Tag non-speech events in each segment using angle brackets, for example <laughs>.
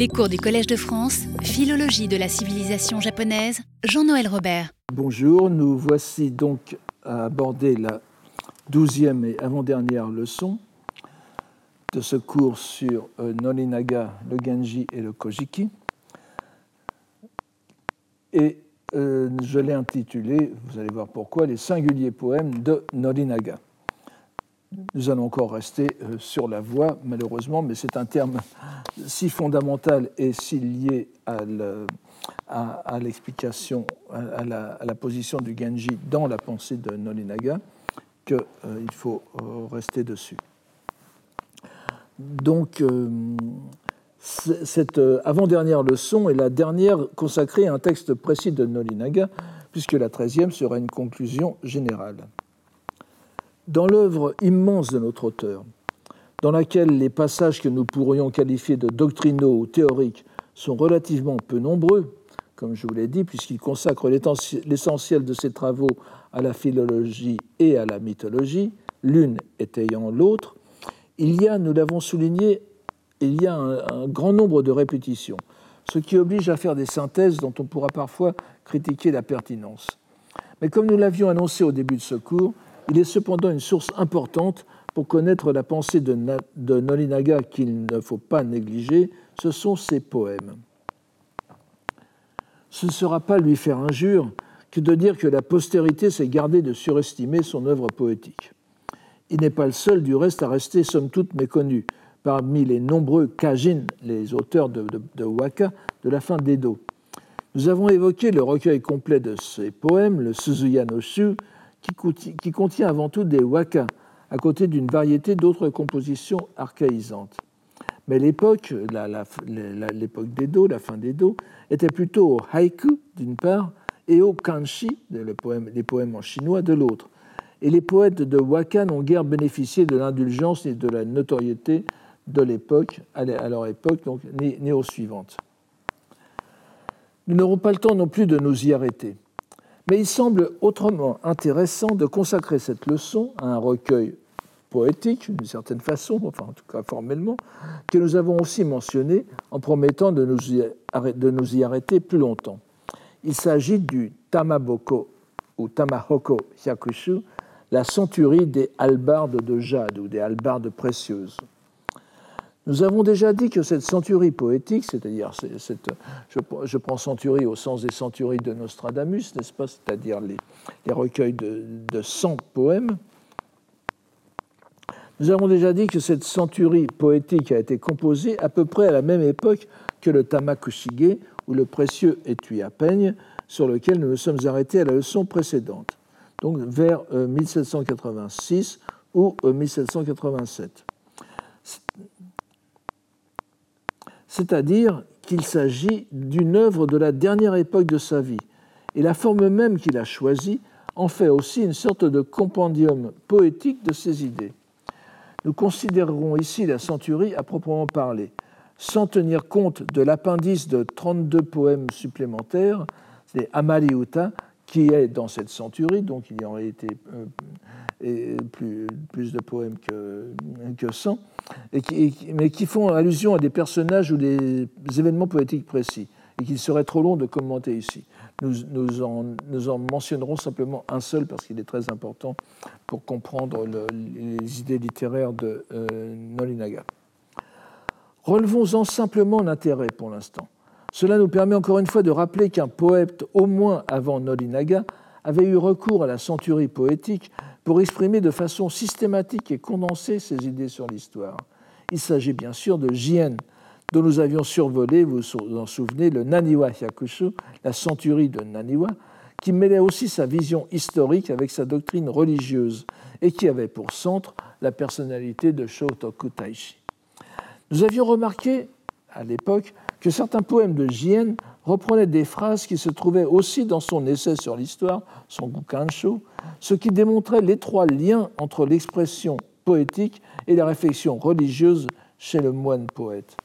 Les cours du Collège de France, Philologie de la civilisation japonaise, Jean-Noël Robert. Bonjour, nous voici donc à aborder la douzième et avant-dernière leçon de ce cours sur euh, Norinaga, le Genji et le Kojiki. Et euh, je l'ai intitulé, vous allez voir pourquoi, les singuliers poèmes de Norinaga. Nous allons encore rester euh, sur la voie, malheureusement, mais c'est un terme <laughs> si fondamental et si lié à l'explication, à, la, position du Genji dans la pensée de Nolinaga qu'il euh, faut euh, rester dessus. Donc, cette avant-dernière leçon est la dernière consacrée à un texte précis de Nolinaga, puisque la treizième sera une conclusion générale. Dans l'œuvre immense de notre auteur, dans laquelle les passages que nous pourrions qualifier de doctrinaux ou théoriques sont relativement peu nombreux, comme je vous l'ai dit, puisqu'il consacre l'essentiel de ses travaux à la philologie et à la mythologie, l'une étayant l'autre, il y a, nous l'avons souligné, il y a un, un, grand nombre de répétitions, ce qui oblige à faire des synthèses dont on pourra parfois critiquer la pertinence. Mais comme nous l'avions annoncé au début de ce cours, il est cependant une source importante pour connaître la pensée de, Nolinaga qu'il ne faut pas négliger, ce sont ses poèmes. Ce ne sera pas lui faire injure que de dire que la postérité s'est gardée de surestimer son œuvre poétique. Il n'est pas le seul, du reste, à rester somme toute méconnu parmi les nombreux kajin, les auteurs de, waka, de la fin d'Edo. Nous avons évoqué le recueil complet de ses poèmes, le Suzuya no Shu, qui contient avant tout des waka, à côté d'une variété d'autres compositions archaïsantes. Mais l'époque, l'époque d'Edo, la fin d'Edo, était plutôt au haïku d'une part et au kanshi, les poèmes, les poèmes en chinois, de l'autre. Et les poètes de waka n'ont guère bénéficié de l'indulgence ni de la notoriété de l'époque, à leur époque, donc, ni, ni aux suivantes. Nous n'aurons pas le temps non plus de nous y arrêter. Mais il semble autrement intéressant de consacrer cette leçon à un recueil poétique, d'une certaine façon, enfin en tout cas formellement, que nous avons aussi mentionné en promettant de nous y, arrêter plus longtemps. Il s'agit du Tamaboko ou Tamahoko Hyakushu, la centurie des albardes de jade ou des albardes précieuses. Nous avons déjà dit que cette centurie poétique, c'est-à-dire, je, prends centurie au sens des centuries de Nostradamus, n'est-ce pas, c'est-à-dire les, recueils de, de 100 poèmes, nous avons déjà dit que cette centurie poétique a été composée à peu près à la même époque que le Tamakushige, ou le précieux étui à peigne, sur lequel nous nous sommes arrêtés à la leçon précédente, donc vers 1786 euh, ou 1787. Euh, c'est-à-dire qu'il s'agit d'une œuvre de la dernière époque de sa vie. Et la forme même qu'il a choisie en fait aussi une sorte de compendium poétique de ses idées. Nous considérerons ici la centurie à proprement parler, sans tenir compte de l'appendice de 32 poèmes supplémentaires, c'est Amaliuta, qui est dans cette centurie, donc il y en a été euh, plus, de poèmes que, que 100, et mais qui font allusion à des personnages ou des événements poétiques précis, et qu'il serait trop long de commenter ici. Nous, nous, en, nous en, mentionnerons simplement un seul parce qu'il est très important pour comprendre les idées littéraires de euh, Nolinaga. Relevons-en simplement l'intérêt pour l'instant. Cela nous permet encore une fois de rappeler qu'un poète, au moins avant Nolinaga, avait eu recours à la centurie poétique pour exprimer de façon systématique et condensée ses idées sur l'histoire. Il s'agit bien sûr de Jien, dont nous avions survolé, vous vous en souvenez, le Naniwa Hyakushu, la centurie de Naniwa, qui mêlait aussi sa vision historique avec sa doctrine religieuse et qui avait pour centre la personnalité de Shotoku Taishi. Nous avions remarqué à l'époque que certains poèmes de Jien reprenaient des phrases qui se trouvaient aussi dans son essai sur l'histoire, son Gukansho, ce qui démontrait l'étroit lien entre l'expression poétique et la réflexion religieuse chez le moine poète.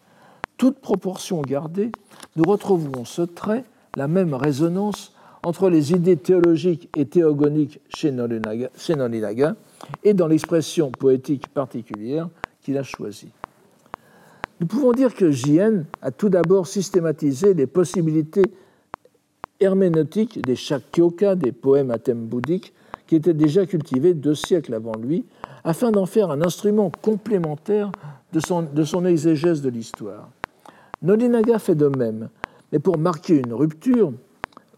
Toute proportion gardée, nous retrouverons ce trait, la même résonance entre les idées théologiques et théogoniques chez Nolinaga et dans l'expression poétique particulière qu'il a choisie. Nous pouvons dire que Jien a tout d'abord systématisé les possibilités herméneutiques des Shakyoka, des poèmes à thème bouddhique, qui étaient déjà cultivés deux siècles avant lui, afin d'en faire un instrument complémentaire de son, exégèse de l'histoire. Nolinaga fait de même, mais pour marquer une rupture,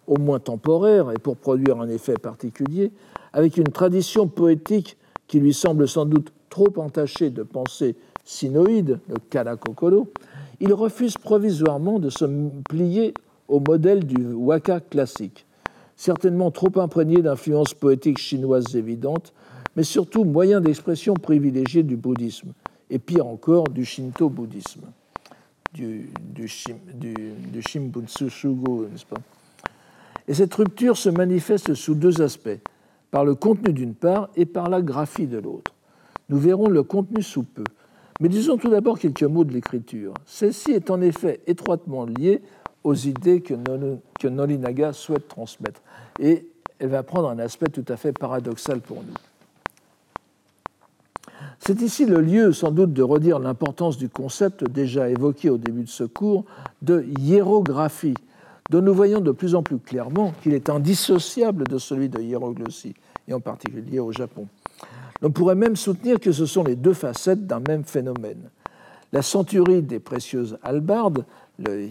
au moins temporaire, et pour produire un effet particulier, avec une tradition poétique qui lui semble sans doute trop entachée de pensée sinoïde, le Kalakokolo, il refuse provisoirement de se plier au modèle du waka classique, certainement trop imprégné d'influences poétiques chinoises évidentes, mais surtout moyen d'expression privilégié du bouddhisme, et pire encore du shinto-bouddhisme, du, du, n'est-ce pas? Et cette rupture se manifeste sous deux aspects, par le contenu d'une part et par la graphie de l'autre. Nous verrons le contenu sous peu. Mais disons tout d'abord quelques mots de l'écriture. Celle-ci est en effet étroitement liée aux idées que, Nolinaga souhaite transmettre. Et elle va prendre un aspect tout à fait paradoxal pour nous. C'est ici le lieu, sans doute, de redire l'importance du concept déjà évoqué au début de ce cours de hiérographie, dont nous voyons de plus en plus clairement qu'il est indissociable de celui de hiéroglossie, et en particulier au Japon. On pourrait même soutenir que ce sont les deux facettes d'un même phénomène. La centurie des précieuses albardes, le,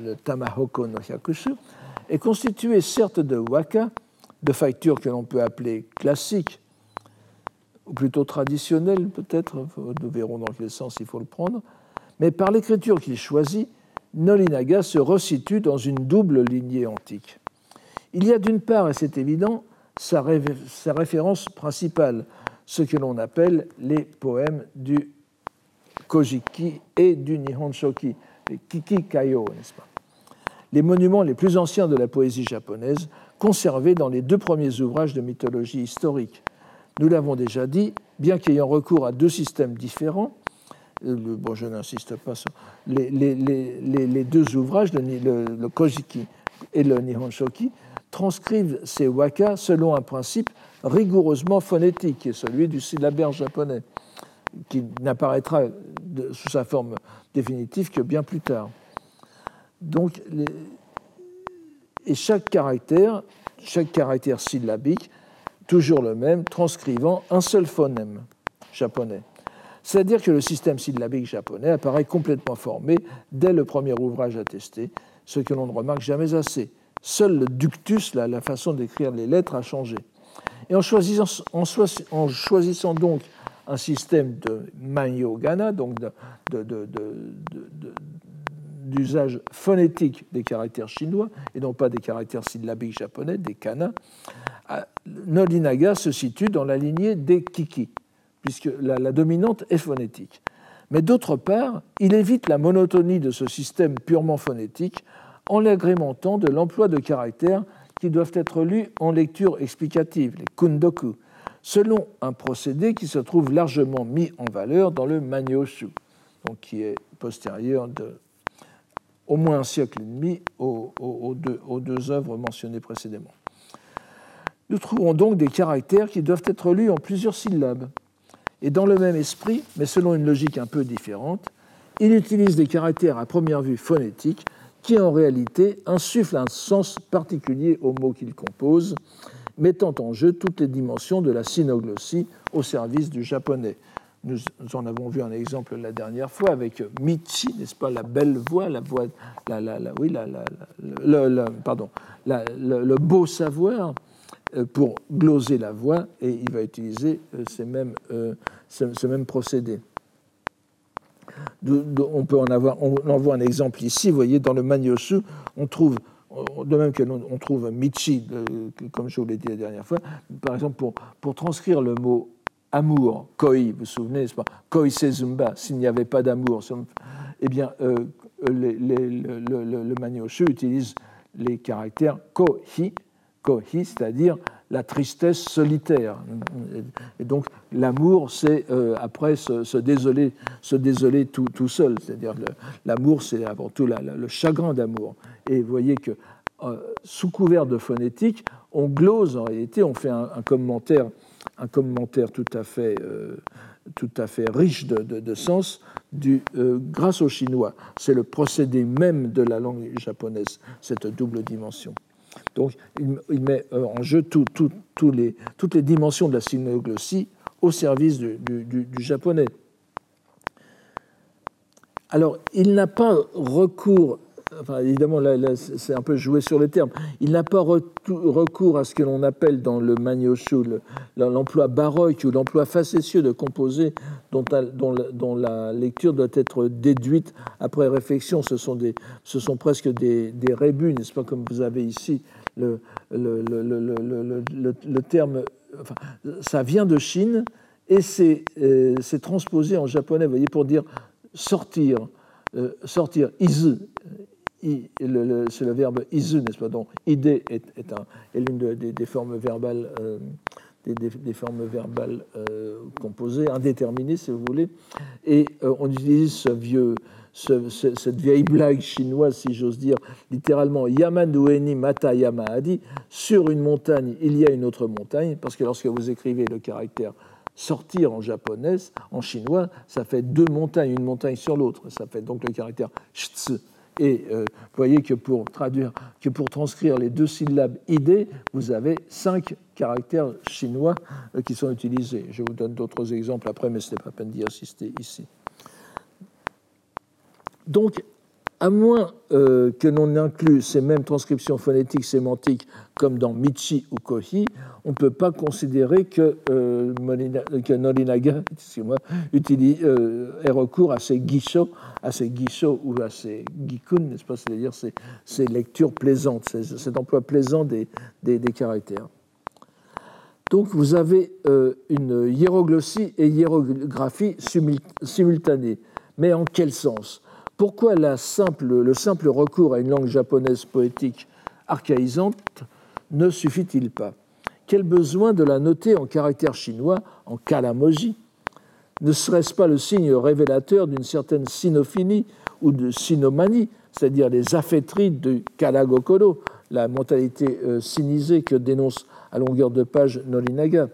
le Tamahoko no Hyakushu, est constituée certes de waka, de factures que l'on peut appeler classiques, ou plutôt traditionnelles peut-être, nous verrons dans quel sens il faut le prendre, mais par l'écriture qu'il choisit, Nolinaga se resitue dans une double lignée antique. Il y a d'une part, et c'est évident, sa, référence principale, ce que l'on appelle les poèmes du Kojiki et du Nihonshoki, les Kikikayo, n'est-ce pas? Les monuments les plus anciens de la poésie japonaise, conservés dans les deux premiers ouvrages de mythologie historique. Nous l'avons déjà dit, bien qu'ayant recours à deux systèmes différents, euh, bon, je n'insiste pas sur les, les, deux ouvrages, le, le, Kojiki et le Nihonshoki, transcrivent ces waka selon un principe rigoureusement phonétique, qui est celui du syllabaire japonais, qui n'apparaîtra sous sa forme définitive que bien plus tard. Donc, et chaque caractère, chaque caractère syllabique, toujours le même, transcrivant un seul phonème japonais. C'est-à-dire que le système syllabique japonais apparaît complètement formé dès le premier ouvrage attesté, ce que l'on ne remarque jamais assez. Seul le ductus, la façon d'écrire les lettres, a changé. Et en choisissant, donc un système de Manyo-Gana, donc d'usage phonétique des caractères chinois et non pas des caractères syllabiques japonais, des kana, Nolinaga se situe dans la lignée des kiki, puisque la dominante est phonétique. Mais d'autre part, il évite la monotonie de ce système purement phonétique en l'agrémentant de l'emploi de caractères qui doivent être lus en lecture explicative, les kundoku, selon un procédé qui se trouve largement mis en valeur dans le Manyoshu, donc qui est postérieur de au moins un siècle et demi aux, deux, aux deux œuvres mentionnées précédemment. Nous trouvons donc des caractères qui doivent être lus en plusieurs syllabes. Et dans le même esprit, mais selon une logique un peu différente, il utilise des caractères à première vue phonétiques qui en réalité insuffle un sens particulier aux mots qu'il compose, mettant en jeu toutes les dimensions de la synoglossie au service du japonais. Nous en avons vu un exemple la dernière fois avec Michi, n'est-ce pas, la belle voix, la voix, la, la, oui, la, le, pardon, le, beau savoir euh, pour gloser la voix, et il va utiliser euh, ces mêmes, euh, ce, même procédé on peut en avoir, on en voit un exemple ici. Vous voyez, dans le Manyosu, on trouve, de même que on trouve Michi, comme je vous l'ai dit la dernière fois, par exemple, pour, pour transcrire le mot amour, koi, vous vous souvenez, n'est-ce pas? Koi sezumba, s'il n'y avait pas d'amour. Eh bien, euh, le, le, utilise les caractères kohi, kohi, c'est-à-dire la tristesse solitaire. Et donc l'amour, c'est euh, après se, désoler, se désoler tout, seul. C'est-à-dire l'amour, c'est avant tout le chagrin d'amour. Et vous voyez que euh, sous couvert de phonétique, on glose en réalité, on fait un, commentaire, un commentaire tout à fait euh, tout à fait riche de, sens grâce au chinois. C'est le procédé même de la langue japonaise, cette double dimension. Donc il, met en jeu toutes les dimensions de la sinoglossie au service du japonais. Alors, il n'a pas recours évidemment, c'est un peu joué sur les termes. Il n'a pas recours à ce que l'on appelle dans le Magnoshu l'emploi baroque ou l'emploi facétieux de composés dont, la lecture doit être déduite après réflexion. Ce sont, presque des, rébus, n'est-ce pas, comme vous avez ici le, terme. Ça vient de Chine et c'est euh, transposé en japonais, vous voyez, pour dire sortir. Euh, sortir izu, c'est le verbe isu, n'est-ce pas? Donc, idée est, l'une des, formes verbales, euh, euh, composées, indéterminées, si vous voulez. Et euh, on utilise cette vieille blague chinoise, si j'ose dire, littéralement Yamanueni Mata Yamaadi, sur une montagne, il y a une autre montagne, parce que lorsque vous écrivez le caractère sortir en japonais, en chinois, ça fait deux montagnes, une montagne sur l'autre. Ça fait donc le caractère shitsu. Et euh, vous voyez que pour transcrire les deux syllabes idée, vous avez cinq caractères chinois euh, qui sont utilisés. Je vous donne d'autres exemples après, mais ce n'est pas peine d'y assister ici. Donc, à moins euh, que l'on inclue ces mêmes transcriptions phonétiques sémantiques comme dans Michi ou Kohi, on ne peut pas considérer que, euh, Norinaga <laughs> utilise, euh, ait recours à ces guichots, à ces guichots ou à ces gikun, n'est-ce pas? C'est-à-dire ces, lectures plaisantes, cet emploi plaisant des, caractères. Donc vous avez une hiéroglossie et hiérographie simultanée. Mais en quel sens? Pourquoi le simple recours à une langue japonaise poétique archaïsante ne suffit-il pas Quel besoin de la noter en caractère chinois, en kalamoji Ne serait-ce pas le signe révélateur d'une certaine sinophilie ou de sinomanie, c'est-à-dire les affaîtries de Kalagokodo, la mentalité euh, cynisée que dénonce à longueur de page Nolinaga?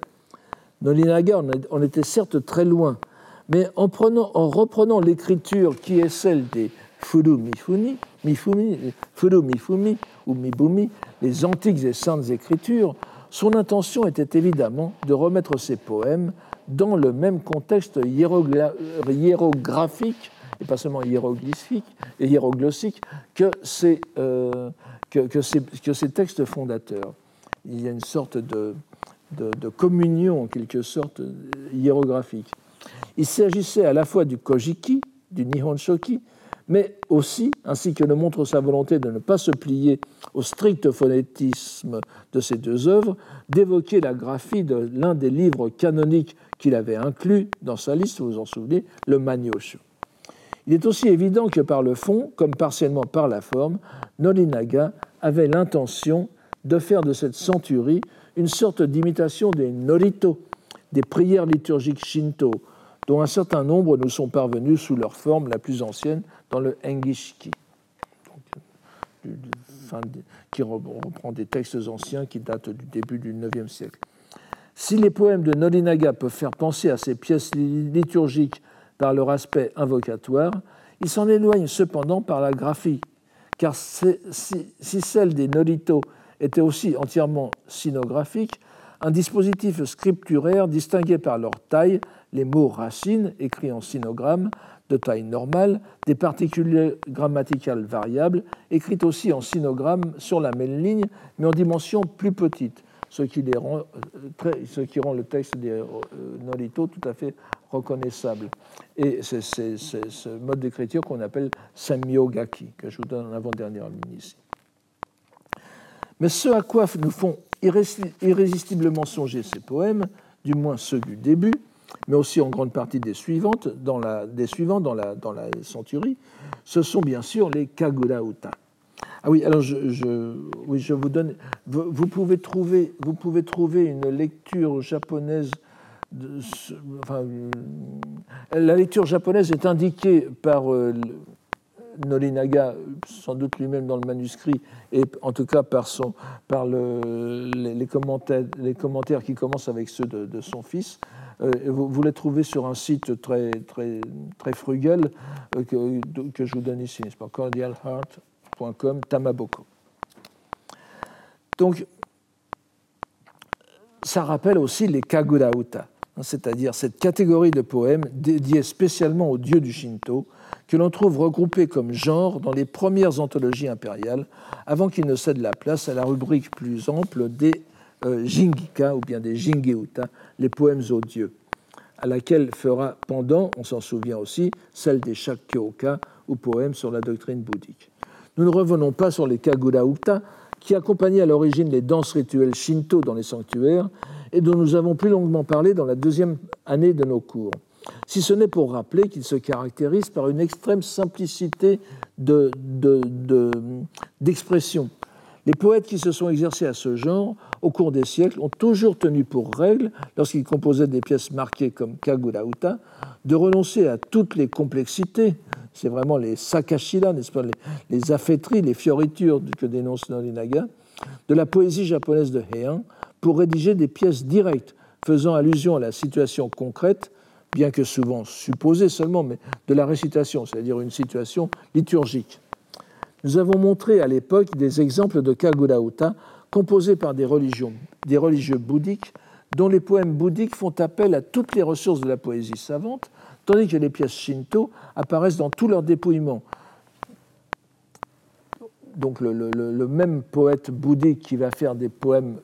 Nolinaga en était certes très loin, mais en, prenant, en reprenant l'écriture qui est celle des Furu Mifumi, Mifumi, Furu Mifumi ou Mibumi, les antiques et saintes écritures, son intention était évidemment de remettre ses poèmes dans le même contexte hiérographique, et pas seulement hiéroglyphique, et hiéroglossique, que ces, euh, que, que, textes fondateurs. Il y a une sorte de, de, de communion, en quelque sorte, hiérographique. Il s'agissait à la fois du Kojiki, du Nihon Shoki, mais aussi, ainsi que le montre sa volonté de ne pas se plier au strict phonétisme de ces deux œuvres, d'évoquer la graphie de l'un des livres canoniques qu'il avait inclus dans sa liste, vous vous en souvenez, le Manyoshu. Il est aussi évident que par le fond, comme partiellement par la forme, Norinaga avait l'intention de faire de cette centurie une sorte d'imitation des Norito, des prières liturgiques shinto, dont un certain nombre nous sont parvenus sous leur forme la plus ancienne dans le Engishiki, qui reprend des textes anciens qui datent du début du IXe siècle. Si les poèmes de Nolinaga peuvent faire penser à ces pièces liturgiques par leur aspect invocatoire, ils s'en éloignent cependant par la graphie, car si, celle des Norito était aussi entièrement sinographique, un dispositif scripturaire distingué par leur taille les mots racines, écrits en sinogramme de taille normale, des particules grammaticales variables, écrites aussi en sinogramme sur la même ligne, mais en dimension plus petite, ce qui, euh, rend le texte des euh, Norito tout à fait reconnaissable. Et c'est ce mode d'écriture qu'on appelle Semyogaki, que je vous donne en avant-dernière ligne ici. Mais ce à quoi nous font irrésistiblement songer ces poèmes, du moins ceux du début, mais aussi en grande partie des suivantes, dans la, des suivants dans la, dans la centurie, ce sont bien sûr les Kagura Uta. Ah oui, alors je, oui, je vous donne. Vous, pouvez trouver, vous pouvez trouver une lecture japonaise. Enfin, la lecture japonaise est indiquée par euh, Nolinaga, sans doute lui-même dans le manuscrit, et en tout cas par, les, commentaires, qui commencent avec ceux de, son fils. Euh, vous, les trouvez sur un site très, très, très frugal euh, que, que, je vous donne ici, n'est-ce pas? cordialheart.com, Tamaboko. Donc, ça rappelle aussi les Kagurauta, hein, c'est-à-dire cette catégorie de poèmes dédiés spécialement aux dieux du Shinto, que l'on trouve regroupés comme genre dans les premières anthologies impériales, avant qu'ils ne cèdent la place à la rubrique plus ample des euh, Jingika ou bien des Jingeuta, les poèmes aux dieux, à laquelle fera pendant, on s'en souvient aussi, celle des Shakkyoka ou poèmes sur la doctrine bouddhique. Nous ne revenons pas sur les Kagurauta, qui accompagnait à l'origine les danses rituelles shinto dans les sanctuaires et dont nous avons plus longuement parlé dans la deuxième année de nos cours, si ce n'est pour rappeler qu'ils se caractérisent par une extrême simplicité d'expression. De, les poètes qui se sont exercés à ce genre au cours des siècles ont toujours tenu pour règle, lorsqu'ils composaient des pièces marquées comme Kagurauta, de renoncer à toutes les complexités c'est vraiment les sakashila, n'est-ce pas, les, les, les fioritures que dénonce Norinaga, de la poésie japonaise de Heian, pour rédiger des pièces directes faisant allusion à la situation concrète, bien que souvent supposée seulement, mais de la récitation, c'est-à-dire une situation liturgique. Nous avons montré à l'époque des exemples de Kagurauta composés par des, religions, des religieux bouddhiques dont les poèmes bouddhiques font appel à toutes les ressources de la poésie savante, tandis que les pièces shinto apparaissent dans tout leur dépouillement. Donc le, même poète bouddhique qui va faire des poèmes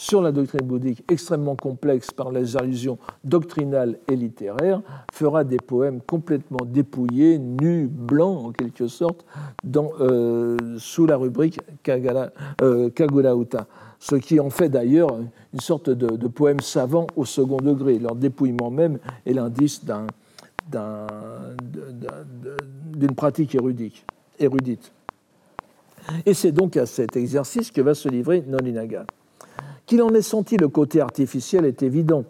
sur la doctrine bouddhique extrêmement complexes par les allusions doctrinales et littéraires, fera des poèmes complètement dépouillés, nus, blancs en quelque sorte, euh, sous la rubrique Kagala, euh, ce qui en fait d'ailleurs une sorte de, poème savant au second degré. Leur dépouillement même est l'indice d'un d'une pratique érudite. érudite. Et c'est donc à cet exercice que va se livrer Nolinaga. Qu'il en ait senti le côté artificiel est évident,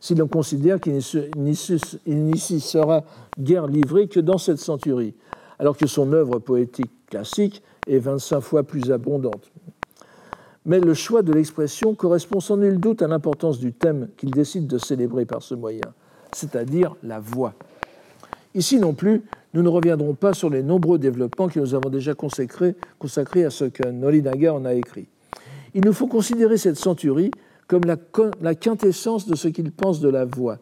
si l'on considère qu'il n'y sera guère livré que dans cette centurie, alors que son œuvre poétique classique est 25 fois plus abondante. Mais le choix de l'expression correspond sans nul doute à l'importance du thème qu'il décide de célébrer par ce moyen, c'est-à-dire la voix. Ici non plus, nous ne reviendrons pas sur les nombreux développements que nous avons déjà consacrés, à ce que Nolinaga en a écrit. Il nous faut considérer cette centurie comme la, quintessence de ce qu'il pense de la voix,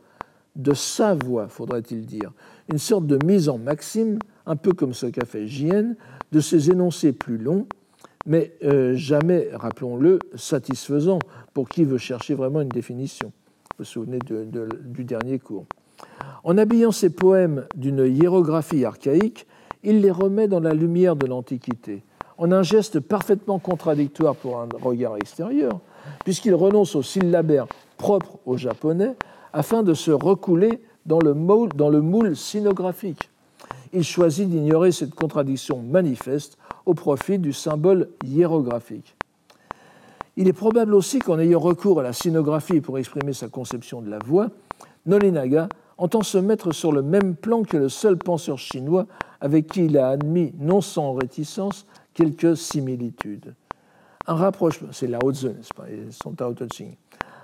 de sa voix, faudrait-il dire, une sorte de mise en maxime, un peu comme ce qu'a fait Jien, de ses énoncés plus longs, mais euh, jamais, rappelons-le, satisfaisant pour qui veut chercher vraiment une définition. Vous vous souvenez du dernier cours. En habillant ses poèmes d'une hiérographie archaïque, il les remet dans la lumière de l'Antiquité, en un geste parfaitement contradictoire pour un regard extérieur, puisqu'il renonce au syllabaire propre aux Japonais afin de se recouler dans le moule, dans le moule sinographique. Il choisit d'ignorer cette contradiction manifeste au profit du symbole hiérographique. Il est probable aussi qu'en ayant recours à la sinographie pour exprimer sa conception de la voix, Nolinaga entend se mettre sur le même plan que le seul penseur chinois avec qui il a admis, non sans réticence, quelques similitudes. Un rapprochement, c'est Lao Tzu, n'est-ce pas, son Tao.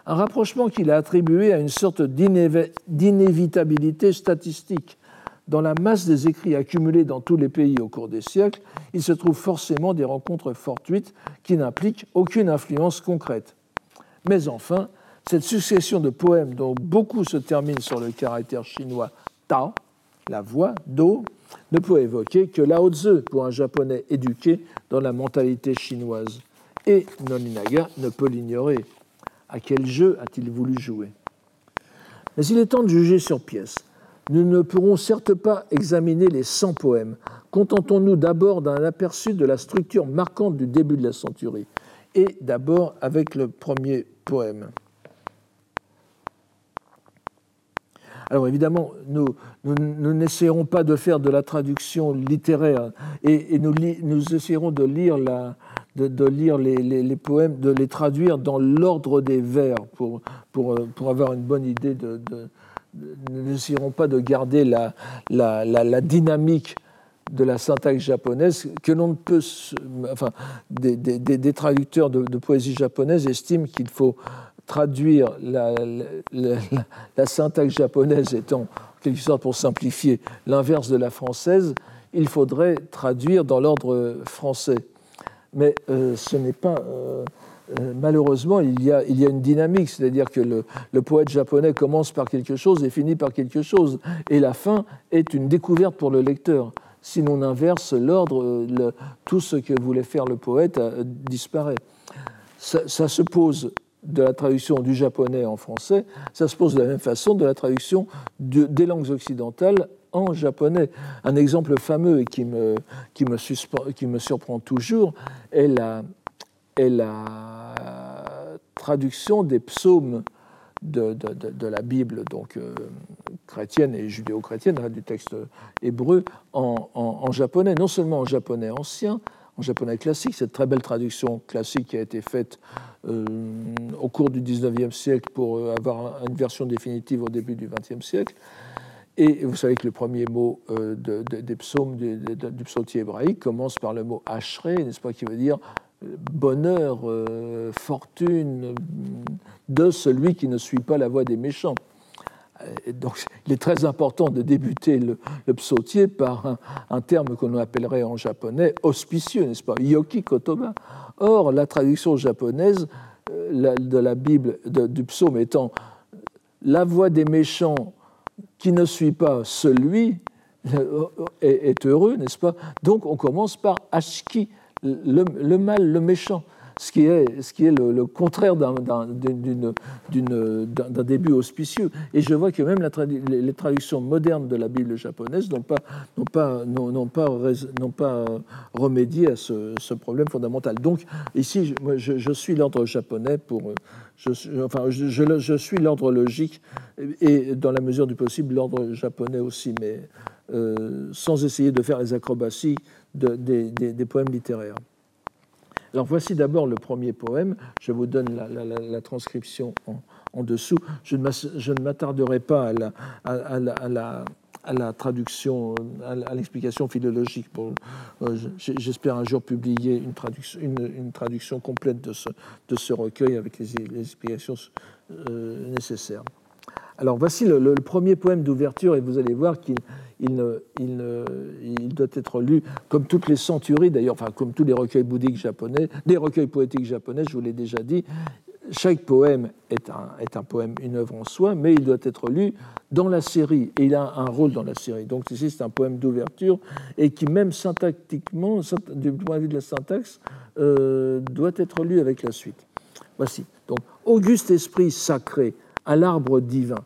Un rapprochement qu'il a attribué à une sorte d'inévitabilité statistique. Dans la masse des écrits accumulés dans tous les pays au cours des siècles, il se trouve forcément des rencontres fortuites qui n'impliquent aucune influence concrète. Mais enfin, cette succession de poèmes dont beaucoup se terminent sur le caractère chinois Ta, la voix, Do, ne peut évoquer que Lao Tzu pour un japonais éduqué dans la mentalité chinoise. Et Noninaga ne peut l'ignorer. À quel jeu a-t-il voulu jouer? Mais il est temps de juger sur pièce. Nous ne pourrons certes pas examiner les 100 poèmes. Contentons-nous d'abord d'un aperçu de la structure marquante du début de la centurie. Et d'abord avec le premier poème. Alors évidemment, nous, nous, n'essaierons pas de faire de la traduction littéraire et, nous, nous, essayerons de lire, les, poèmes, de les traduire dans l'ordre des vers pour, avoir une bonne idée nous n'essaierons pas de garder la, dynamique de la syntaxe japonaise que l'on ne peut. Enfin, des, traducteurs de, poésie japonaise estiment qu'il faut traduire la, syntaxe japonaise étant, quelque sorte, pour simplifier, l'inverse de la française, il faudrait traduire dans l'ordre français. Mais euh, ce n'est pas. Euh, euh, malheureusement, il y, a, il y, a, une dynamique, c'est-à-dire que le, le, poète japonais commence par quelque chose et finit par quelque chose, et la fin est une découverte pour le lecteur. Si l'on inverse l'ordre, tout ce que voulait faire le poète disparaît. Ça, se pose de la traduction du japonais en français, ça se pose de la même façon de la traduction des langues occidentales en japonais. Un exemple fameux et qui me, qui me, surprend toujours est la, est la traduction des psaumes de, de, la Bible, donc euh, chrétienne et judéo-chrétienne, hein, du texte hébreu, en, en, japonais, non seulement en japonais ancien, en japonais classique, cette très belle traduction classique qui a été faite euh, au cours du 19e siècle pour euh, avoir une version définitive au début du 20e siècle. Et vous savez que le premier mot euh, des psaumes du, psautier hébraïque commence par le mot ashré, n'est-ce pas, qui veut dire bonheur, fortune de celui qui ne suit pas la voie des méchants. Donc, il est très important de débuter le, psautier par un, terme qu'on appellerait en japonais auspicieux, n'est-ce pas? Yoki kotoba. Or, la traduction japonaise euh, de la Bible, du psaume étant la voix des méchants qui ne suit pas celui euh, est, heureux, n'est-ce pas? Donc on commence par ashki, le mal, le méchant ce qui est, le, contraire d'un début auspicieux. Et je vois que même les traductions modernes de la Bible japonaise n'ont pas, remédié à ce, problème fondamental. Donc ici, je, je, suis l'ordre japonais pour... Je, enfin, je, suis l'ordre logique et dans la mesure du possible l'ordre japonais aussi, mais euh, sans essayer de faire les acrobaties des poèmes littéraires. Alors voici d'abord le premier poème. Je vous donne la, transcription en, dessous. Je ne m'attarderai pas à la, traduction, à l'explication philologique. Euh, j'espère un jour publier une traduction, complète de ce, de ce, recueil avec les, explications euh, nécessaires. Alors voici le, premier poème d'ouverture et vous allez voir qu'il il, doit être lu comme toutes les centuries d'ailleurs, enfin comme tous les recueils bouddhiques japonais, les recueils poétiques japonais, je vous l'ai déjà dit. Chaque poème est un, est un, poème, une œuvre en soi, mais il doit être lu dans la série et il a un rôle dans la série. Donc ici c'est un poème d'ouverture et qui même syntactiquement, du point de vue de la syntaxe, euh, doit être lu avec la suite. Voici. Donc Auguste esprit sacré à l'arbre divin.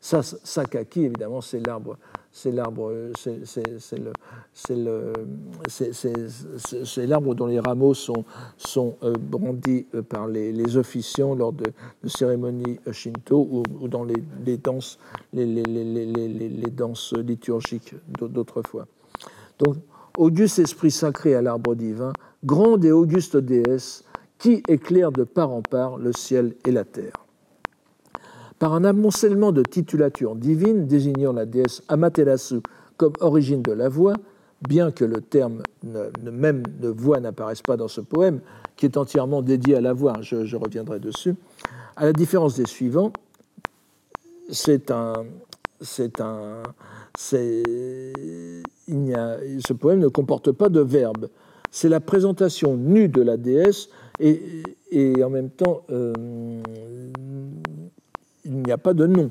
Sakaki, évidemment, c'est l'arbre, c'est l'arbre, c'est l'arbre dont les rameaux sont, euh, brandis euh, par les, officiants lors de, cérémonies shinto ou, dans les, danses, les, les danses liturgiques d'autrefois. Donc, auguste esprit sacré à l'arbre divin, grande et auguste déesse, qui éclaire de part en part le ciel et la terre par un amoncellement de titulatures divines désignant la déesse Amaterasu comme origine de la voix, bien que le terme même de voix n'apparaisse pas dans ce poème, qui est entièrement dédié à la voix, je, reviendrai dessus, à la différence des suivants, c'est un, c'est un, il a, ce poème ne comporte pas de verbe. C'est la présentation nue de la déesse et, et en même temps euh, il n'y a pas de nom.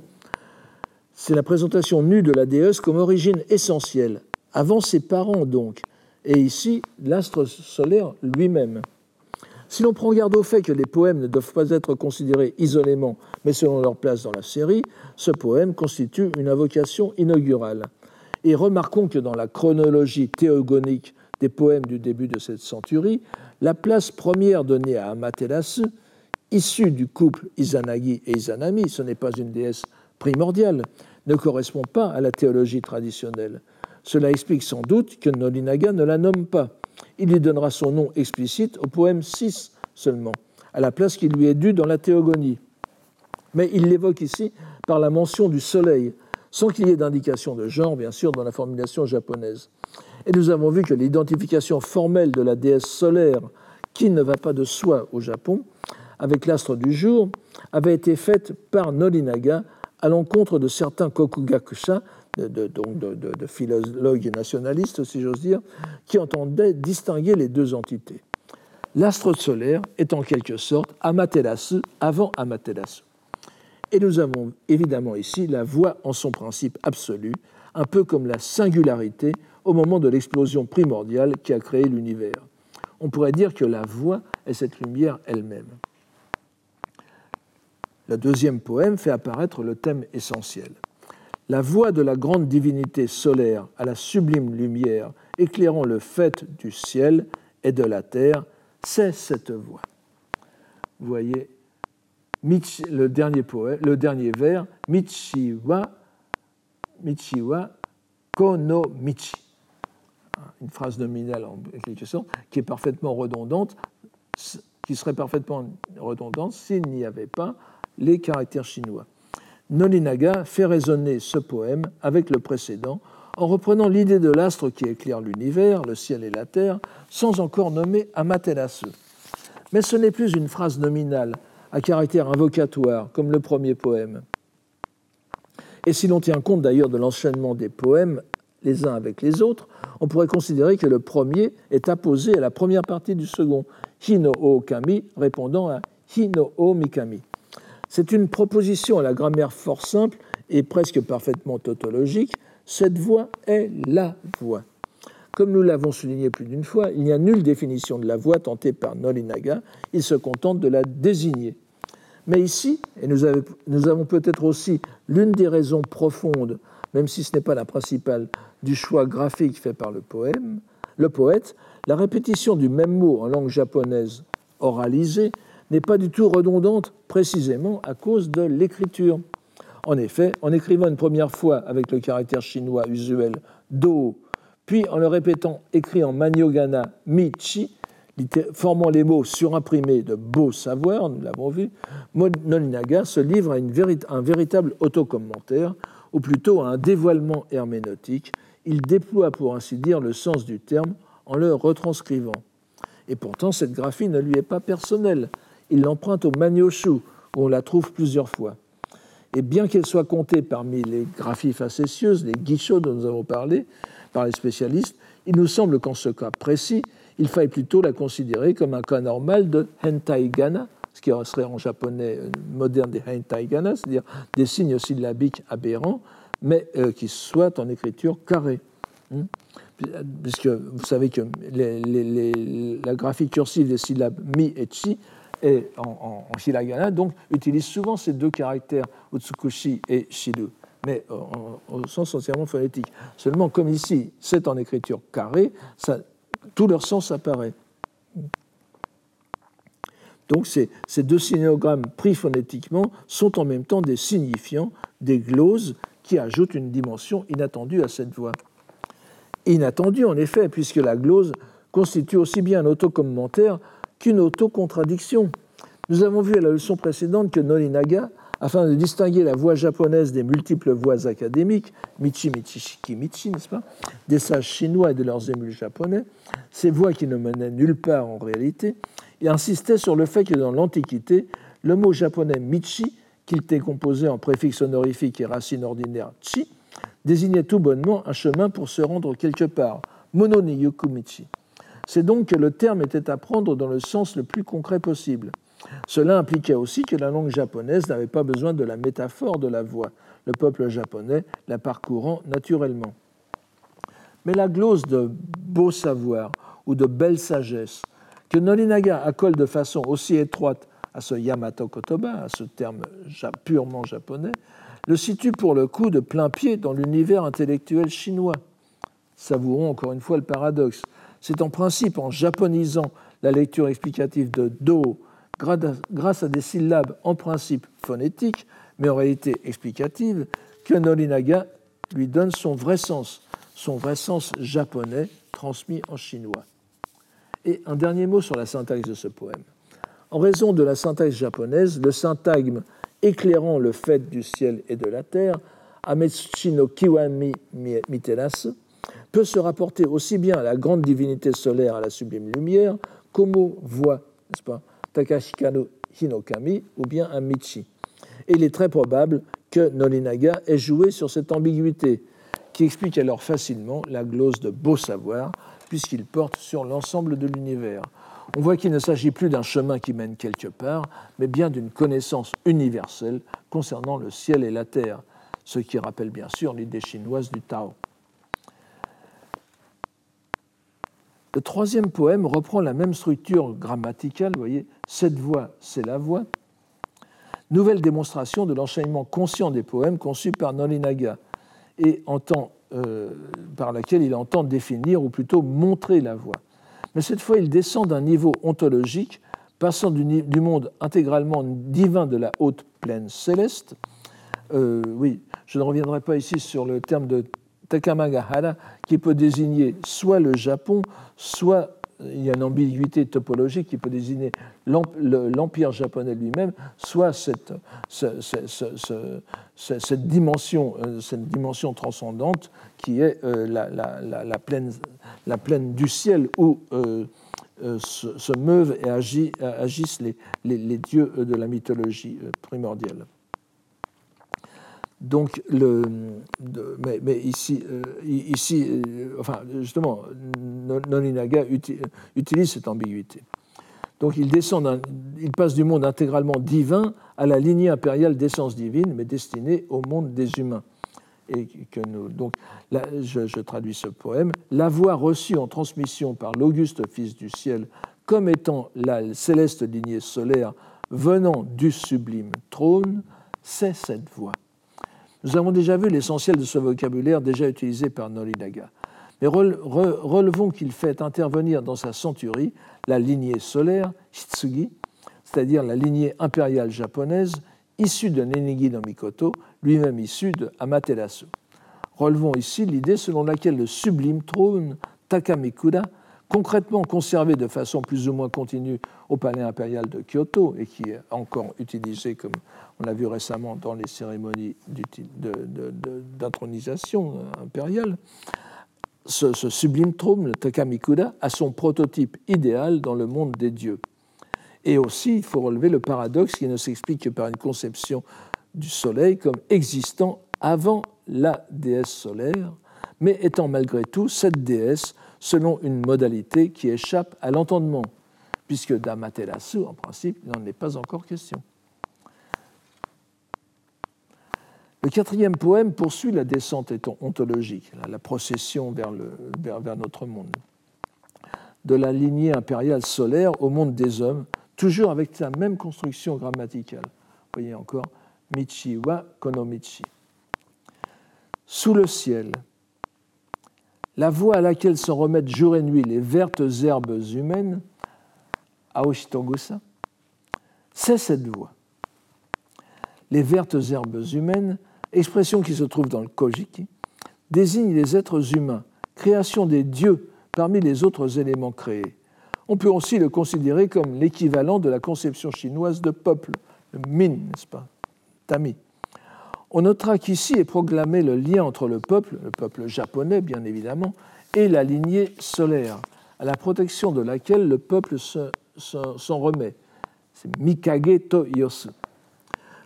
C'est la présentation nue de la déesse comme origine essentielle, avant ses parents donc, et ici l'astre solaire lui-même. Si l'on prend garde au fait que les poèmes ne doivent pas être considérés isolément, mais selon leur place dans la série, ce poème constitue une invocation inaugurale. Et remarquons que dans la chronologie théogonique des poèmes du début de cette centurie, la place première donnée à Amaterasu issue du couple Izanagi et Izanami, ce n'est pas une déesse primordiale, ne correspond pas à la théologie traditionnelle. Cela explique sans doute que Nolinaga ne la nomme pas. Il lui donnera son nom explicite au poème 6 seulement, à la place qui lui est due dans la théogonie. Mais il l'évoque ici par la mention du soleil, sans qu'il y ait d'indication de genre, bien sûr, dans la formulation japonaise. Et nous avons vu que l'identification formelle de la déesse solaire, qui ne va pas de soi au Japon, avec l'astre du jour, avait été faite par Norinaga à l'encontre de certains kokugakusha, de, de, de, philologues nationalistes, si j'ose dire, qui entendaient distinguer les deux entités. L'astre solaire est en quelque sorte Amaterasu avant Amaterasu. Et nous avons évidemment ici la voix en son principe absolu, un peu comme la singularité au moment de l'explosion primordiale qui a créé l'univers. On pourrait dire que la voix est cette lumière elle-même. Le deuxième poème fait apparaître le thème essentiel. La voix de la grande divinité solaire à la sublime lumière éclairant le fait du ciel et de la terre, c'est cette voix. Vous voyez le dernier, poème, le dernier vers, Michiwa, Michiwa Kono Michi. Une phrase nominale en qui est parfaitement redondante, qui serait parfaitement redondante s'il n'y avait pas les caractères chinois. Nolinaga fait résonner ce poème avec le précédent en reprenant l'idée de l'astre qui éclaire l'univers, le ciel et la terre, sans encore nommer Amaterasu. Mais ce n'est plus une phrase nominale à caractère invocatoire, comme le premier poème. Et si l'on tient compte d'ailleurs de l'enchaînement des poèmes les uns avec les autres, on pourrait considérer que le premier est apposé à la première partie du second, Hino o Kami, répondant à Hino o Mikami. C'est une proposition à la grammaire fort simple et presque parfaitement tautologique. Cette voix est la voix. Comme nous l'avons souligné plus d'une fois, il n'y a nulle définition de la voix tentée par Nolinaga, il se contente de la désigner. Mais ici, et nous, avons peut-être aussi l'une des raisons profondes, même si ce n'est pas la principale, du choix graphique fait par le poème, le poète, la répétition du même mot en langue japonaise oralisée n'est pas du tout redondante précisément à cause de l'écriture. En effet, en écrivant une première fois avec le caractère chinois usuel do, puis en le répétant écrit en maniogana michi, formant les mots surimprimés de beau savoir, nous l'avons vu, Nolinaga se livre à un véritable autocommentaire, ou plutôt à un dévoilement herméneutique. Il déploie, pour ainsi dire, le sens du terme en le retranscrivant. Et pourtant, cette graphie ne lui est pas personnelle il l'emprunte au Manyoshu, où on la trouve plusieurs fois. Et bien qu'elle soit comptée parmi les graphies facétieuses, les guichots dont nous avons parlé, par les spécialistes, il nous semble qu'en ce cas précis, il faille plutôt la considérer comme un cas normal de hentai gana, ce qui serait en japonais moderne des hentai gana, c'est-à-dire des signes syllabiques aberrants, mais euh, qui soient en écriture carrée. Hmm? Puisque vous savez que la graphie cursive des syllabes mi et chi et en, en, donc utilise souvent ces deux caractères, Utsukushi et Shiru, mais au sens entièrement phonétique. Seulement, comme ici, c'est en écriture carrée, tout leur sens apparaît. Donc ces, ces deux signogrammes pris phonétiquement sont en même temps des signifiants, des gloses qui ajoutent une dimension inattendue à cette voix. Inattendue en effet, puisque la glose constitue aussi bien un autocommentaire qu'une autocontradiction. Nous avons vu à la leçon précédente que Nolinaga, afin de distinguer la voix japonaise des multiples voix académiques, Michi Michishiki Michi, n'est-ce pas, des sages chinois et de leurs émules japonais, ces voix qui ne menaient nulle part en réalité, et insistait sur le fait que dans l'Antiquité, le mot japonais Michi, qui était composé en préfixe honorifique et racine ordinaire chi, désignait tout bonnement un chemin pour se rendre quelque part, Mono ni Michi. C'est donc que le terme était à prendre dans le sens le plus concret possible. Cela impliquait aussi que la langue japonaise n'avait pas besoin de la métaphore de la voix, le peuple japonais la parcourant naturellement. Mais la glose de beau savoir ou de belle sagesse, que Nolinaga accole de façon aussi étroite à ce Yamato Kotoba, à ce terme purement japonais, le situe pour le coup de plein pied dans l'univers intellectuel chinois. Savourons encore une fois le paradoxe. C'est en principe en japonisant la lecture explicative de Do grâce à des syllabes en principe phonétiques, mais en réalité explicatives, que Norinaga lui donne son vrai sens, son vrai sens japonais transmis en chinois. Et un dernier mot sur la syntaxe de ce poème. En raison de la syntaxe japonaise, le syntagme éclairant le fait du ciel et de la terre Amechi no Kiwami Miterasu, peut se rapporter aussi bien à la grande divinité solaire, à la sublime lumière, qu'au voix, n'est-ce pas, Takashika no Hinokami, ou bien à Michi. Et il est très probable que Nolinaga ait joué sur cette ambiguïté, qui explique alors facilement la glose de beau savoir, puisqu'il porte sur l'ensemble de l'univers. On voit qu'il ne s'agit plus d'un chemin qui mène quelque part, mais bien d'une connaissance universelle concernant le ciel et la terre, ce qui rappelle bien sûr l'idée chinoise du Tao. Le troisième poème reprend la même structure grammaticale, vous voyez, cette voix, c'est la voix. Nouvelle démonstration de l'enchaînement conscient des poèmes conçus par Nolinaga et euh, par laquelle il entend définir ou plutôt montrer la voix. Mais cette fois, il descend d'un niveau ontologique, passant du, monde intégralement divin de la haute plaine céleste. Euh, oui, je ne reviendrai pas ici sur le terme de Takamagahara, qui peut désigner soit le Japon, soit il y a une ambiguïté topologique qui peut désigner l'empire japonais lui-même, soit cette, dimension, euh, cette dimension transcendante qui est euh, la, la, plaine, la, plaine, du ciel où euh, se, meuvent et agissent les, dieux de la mythologie primordiale. Donc, mais, ici, euh, euh, enfin, justement, Noninaga utilise cette ambiguïté. Donc, il, descend il passe du monde intégralement divin à la lignée impériale d'essence divine, mais destinée au monde des humains. Et que nous, donc, je, je traduis ce poème. La voix reçue en transmission par l'auguste Fils du ciel, comme étant la céleste lignée solaire venant du sublime trône, c'est cette voix. Nous avons déjà vu l'essentiel de ce vocabulaire déjà utilisé par Nolinaga. Mais relevons qu'il fait intervenir dans sa centurie la lignée solaire, Hitsugi, c'est-à-dire la lignée impériale japonaise, issue de Nenigi no Mikoto, lui-même issu de Amaterasu. Relevons ici l'idée selon laquelle le sublime trône Takamikuda, concrètement conservé de façon plus ou moins continue au palais impérial de Kyoto et qui est encore utilisé, comme on l'a vu récemment dans les cérémonies d'intronisation impériale, ce, sublime trône, le Takamikuda, a son prototype idéal dans le monde des dieux. Et aussi, il faut relever le paradoxe qui ne s'explique que par une conception du soleil comme existant avant la déesse solaire, mais étant malgré tout cette déesse selon une modalité qui échappe à l'entendement, puisque d'Amaterasu, en principe, il n'en est pas encore question. Le quatrième poème poursuit la descente ontologique, la procession vers, notre monde, de la lignée impériale solaire au monde des hommes, toujours avec la même construction grammaticale. Vous voyez encore, Michi wa Konomichi. Sous le ciel, la voie à laquelle se remettent jour et nuit les vertes herbes humaines, Aoshitogusa, c'est cette voie. Les vertes herbes humaines, expression qui se trouve dans le Kojiki, désignent les êtres humains, création des dieux parmi les autres éléments créés. On peut aussi le considérer comme l'équivalent de la conception chinoise de peuple, le min, n'est-ce pas? Tami. On notera qu'ici est proclamé le lien entre le peuple, le peuple japonais bien évidemment, et la lignée solaire, à la protection de laquelle le peuple s'en remet. C'est Mikage to Yosu.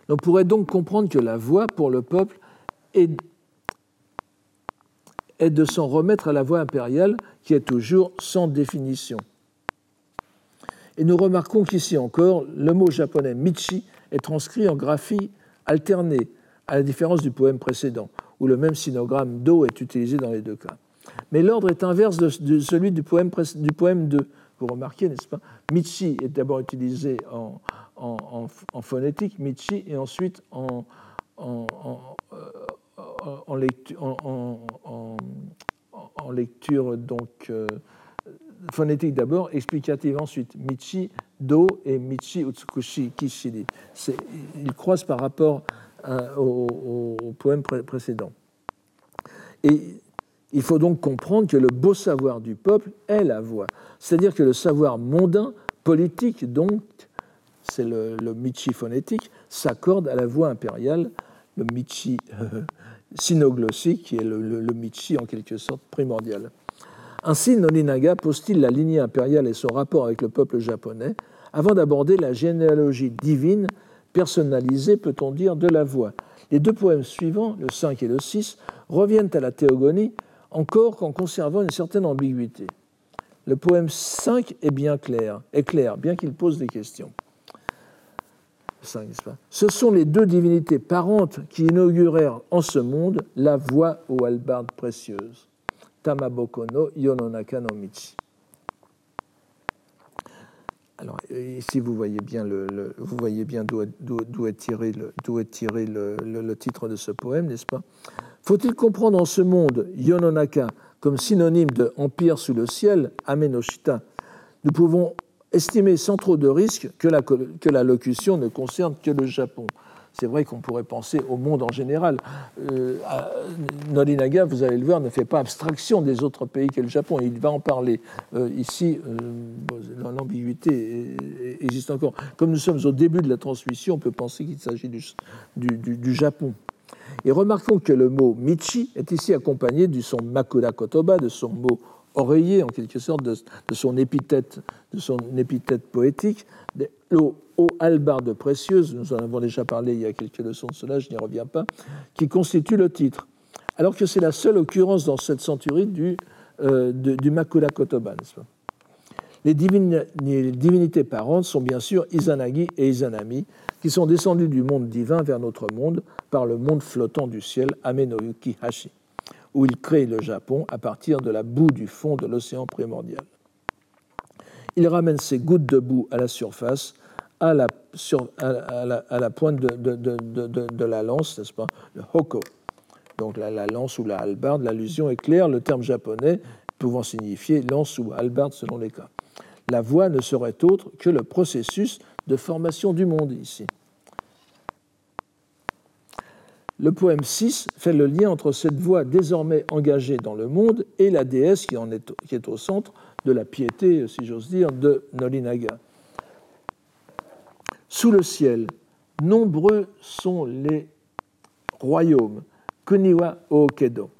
On pourrait donc comprendre que la voie pour le peuple est, est de s'en remettre à la voie impériale qui est toujours sans définition. Et nous remarquons qu'ici encore, le mot japonais michi est transcrit en graphie alternée à la différence du poème précédent, où le même sinogramme do est utilisé dans les deux cas. Mais l'ordre est inverse de, celui du poème, du poème 2. Vous remarquez, n'est-ce pas? Michi est d'abord utilisé en, en, phonétique, Michi, et ensuite en, en lecture, lecture, donc, euh, phonétique d'abord, explicative ensuite. Michi, Do et Michi, Utsukushi, Kishiri. Ils croisent par rapport au, poème précédent. Et il faut donc comprendre que le beau savoir du peuple est la voix. C'est-à-dire que le savoir mondain, politique, donc, c'est le, Michi phonétique, s'accorde à la voix impériale, le Michi <laughs> sinoglossie, qui est le, Michi en quelque sorte primordial. Ainsi, Nolinaga pose-t-il la lignée impériale et son rapport avec le peuple japonais avant d'aborder la généalogie divine personnalisée, peut-on dire, de la voix. Les deux poèmes suivants, le 5 et le 6, reviennent à la théogonie encore qu'en conservant une certaine ambiguïté. Le poème 5 est bien clair, est clair, bien qu'il pose des questions. Ce sont les deux divinités parentes qui inaugurèrent en ce monde la voie aux albardes précieuses. Tamaboko no Yononaka no Michi. Alors ici, vous voyez bien, d'où est, tiré, le, titre de ce poème, n'est-ce pas? Faut-il comprendre en ce monde Yononaka comme synonyme de empire sous le ciel, Amenoshita Nous pouvons estimer sans trop de risque que la locution ne concerne que le Japon c'est vrai qu'on pourrait penser au monde en général. Euh, Norinaga, vous allez le voir, ne fait pas abstraction des autres pays qu'est le Japon. Il va en parler. Euh, ici, euh, l'ambiguïté existe encore. Comme nous sommes au début de la transmission, on peut penser qu'il s'agit du, du, Japon. Et remarquons que le mot Michi est ici accompagné du son Makura Kotoba, de son mot oreiller, en quelque sorte, de, son épithète, de son épithète poétique, l'eau albarde précieuse, nous en avons déjà parlé il y a quelques leçons de cela, je n'y reviens pas, qui constitue le titre. Alors que c'est la seule occurrence dans cette centurie du, euh, du Makura Kotoba. Les, divinités parentes sont bien sûr Izanagi et Izanami, qui sont descendus du monde divin vers notre monde par le monde flottant du ciel Amenoyuki Hashi, où ils créent le Japon à partir de la boue du fond de l'océan primordial. Ils ramènent ces gouttes de boue à la surface à la, pointe de, la lance, n'est-ce pas, le hoko. Donc la, la lance ou la halbarde, l'allusion est claire, le terme japonais pouvant signifier lance ou halbarde selon les cas. La voie ne serait autre que le processus de formation du monde ici. Le poème 6 fait le lien entre cette voie désormais engagée dans le monde et la déesse qui, en est, qui est au centre de la piété, si j'ose dire, de Norinaga. Sous le ciel, nombreux sont les royaumes, Kuniwa Ookedo.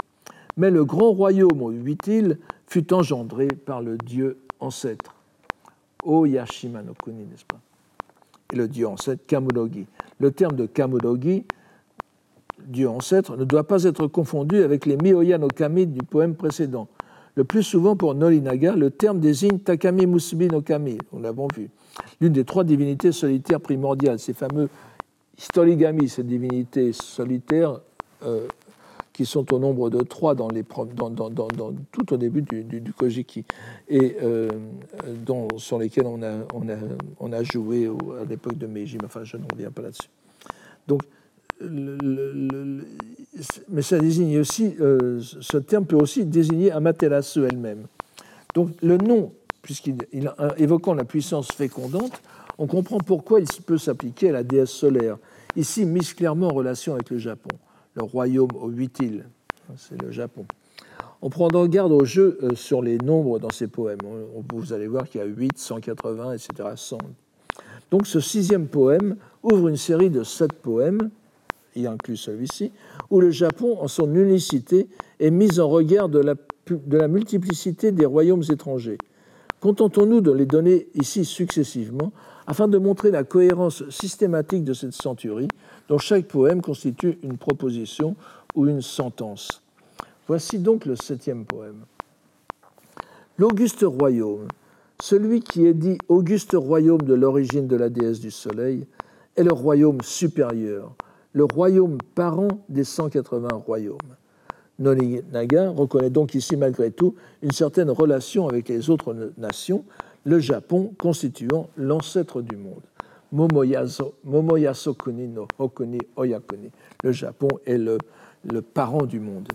Mais le grand royaume aux huit îles fut engendré par le dieu ancêtre, Oyashima no Kuni, n'est-ce pas? Et le dieu ancêtre, Kamurogi. Le terme de Kamurogi, dieu ancêtre, ne doit pas être confondu avec les Miyoya no Kami du poème précédent. Le plus souvent pour Norinaga, le terme désigne Takami Musubi no Kami, nous l'avons vu l'une des trois divinités solitaires primordiales, ces fameux historigami, ces divinités solitaires euh, qui sont au nombre de trois dans tout au début du, Kojiki, et euh, sur lesquels on a joué à l'époque de Meiji, mais enfin je ne reviens pas là-dessus. Donc, mais ça désigne aussi, euh, ce terme peut aussi désigner Amaterasu elle-même. Donc le nom puisqu'il évoquant la puissance fécondante, on comprend pourquoi il peut s'appliquer à la déesse solaire, ici mise clairement en relation avec le Japon, le royaume aux huit îles, c'est le Japon. On prend garde au jeu euh, sur les nombres dans ces poèmes. Vous allez voir qu'il y a 8, 180, etc. 100. Donc ce sixième poème ouvre une série de sept poèmes, y inclut celui-ci, où le Japon, en son unicité, est mis en regard de la multiplicité des royaumes étrangers. Contentons-nous de les donner ici successivement afin de montrer la cohérence systématique de cette centurie dont chaque poème constitue une proposition ou une sentence. Voici donc le septième poème. L'auguste royaume, celui qui est dit auguste royaume de l'origine de la déesse du soleil, est le royaume supérieur, le royaume parent des 180 royaumes. Norinaga reconnaît donc ici malgré tout une certaine relation avec les autres nations, le Japon constituant l'ancêtre du monde. Momoyaso, Momoyaso kuni no hokuni oyakuni. Le Japon est le, parent du monde.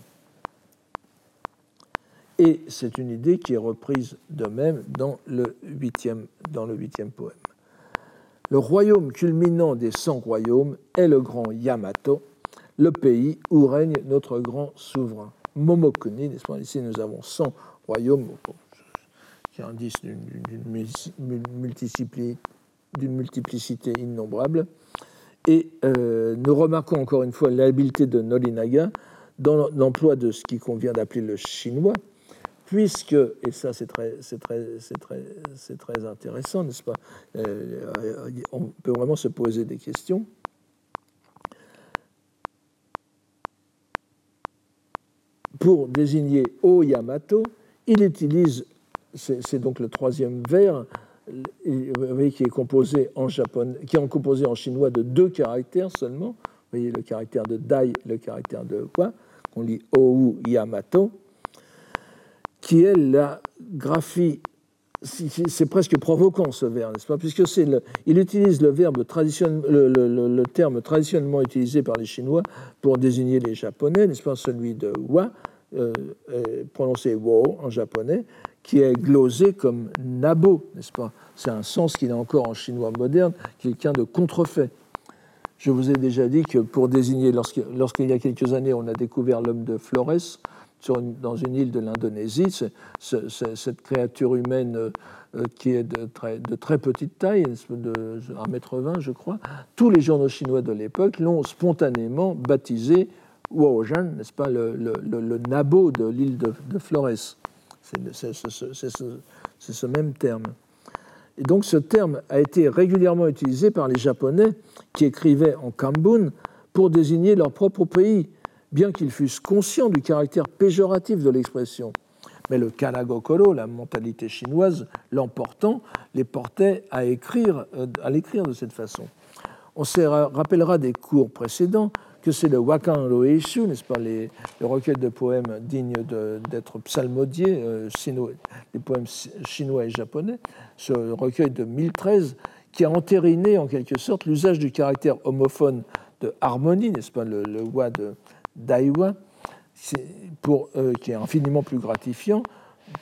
Et c'est une idée qui est reprise de même dans le huitième, dans le huitième poème. Le royaume culminant des cent royaumes est le grand Yamato, le pays où règne notre grand souverain. Momokuni, n'est-ce pas? Ici, nous avons 100 royaumes, qui indice d'une multiplicité innombrable. Et euh, nous remarquons encore une fois l'habileté de Nolinaga dans l'emploi de ce qui convient d'appeler le chinois, puisque, et ça c'est très, intéressant, n'est-ce pas? Euh, On peut vraiment se poser des questions. Pour désigner O il utilise, c'est donc le troisième vers, qui est composé en japonais, qui est composé en chinois de deux caractères seulement. Voyez le caractère de dai, le caractère de wa, qu'on lit ou Yamato, qui est la graphie. C'est presque provoquant ce verbe, n'est-ce pas? Puisque c'est il utilise le verbe le, le, terme traditionnellement utilisé par les Chinois pour désigner les Japonais, n'est-ce pas? Celui de wa, euh, prononcé wo en japonais, qui est glosé comme nabo, n'est-ce pas? C'est un sens qu'il a encore en chinois moderne, quelqu'un de contrefait. Je vous ai déjà dit que pour désigner, lorsqu'il y a quelques années, on a découvert l'homme de Flores dans une île de l'Indonésie, cette créature humaine euh, qui est de très, de très petite taille, de 1m20 je crois, tous les journaux chinois de l'époque l'ont spontanément baptisé Wojan, n'est-ce pas, le, le, nabo de l'île de, de Flores. C'est ce, même terme. Et donc ce terme a été régulièrement utilisé par les Japonais qui écrivaient en Kambun pour désigner leur propre pays, bien qu'ils fussent conscients du caractère péjoratif de l'expression. Mais le kanagokoro, la mentalité chinoise, l'emportant, les portait à euh, à l'écrire de cette façon. On se rappellera des cours précédents que c'est le Wakan Roeishu, n'est-ce pas, les, recueils de poèmes dignes d'être psalmodiés, euh, les poèmes chinois et japonais, ce recueil de 1013 qui a entériné en quelque sorte l'usage du caractère homophone de harmonie, n'est-ce pas, le, le wa de Daiwa, euh, qui est infiniment plus gratifiant,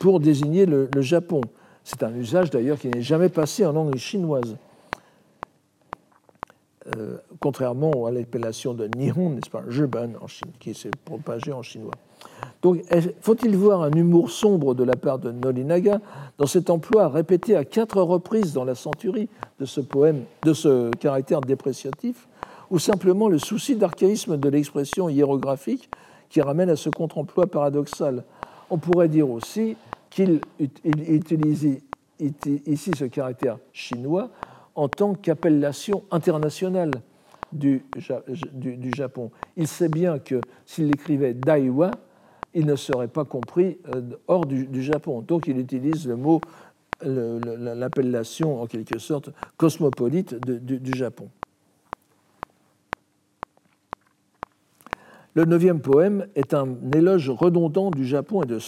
pour désigner le, le Japon. C'est un usage d'ailleurs qui n'est jamais passé en langue chinoise. Euh, contrairement à l'appellation de Nihon, n'est-ce pas, en Chine, qui s'est propagée en chinois. Donc, faut-il voir un humour sombre de la part de Nolinaga dans cet emploi répété à quatre reprises dans la centurie de ce poème, de ce caractère dépréciatif, ou simplement le souci d'archaïsme de l'expression hiérographique qui ramène à ce contre-emploi paradoxal? On pourrait dire aussi qu'il utilise ici ce caractère chinois en tant qu'appellation internationale du, Japon. Il sait bien que s'il écrivait Daiwa, il ne serait pas compris euh, hors du, Japon. Donc il utilise le mot, l'appellation en quelque sorte cosmopolite du, Japon. Le neuvième poème est un éloge redondant du Japon et de,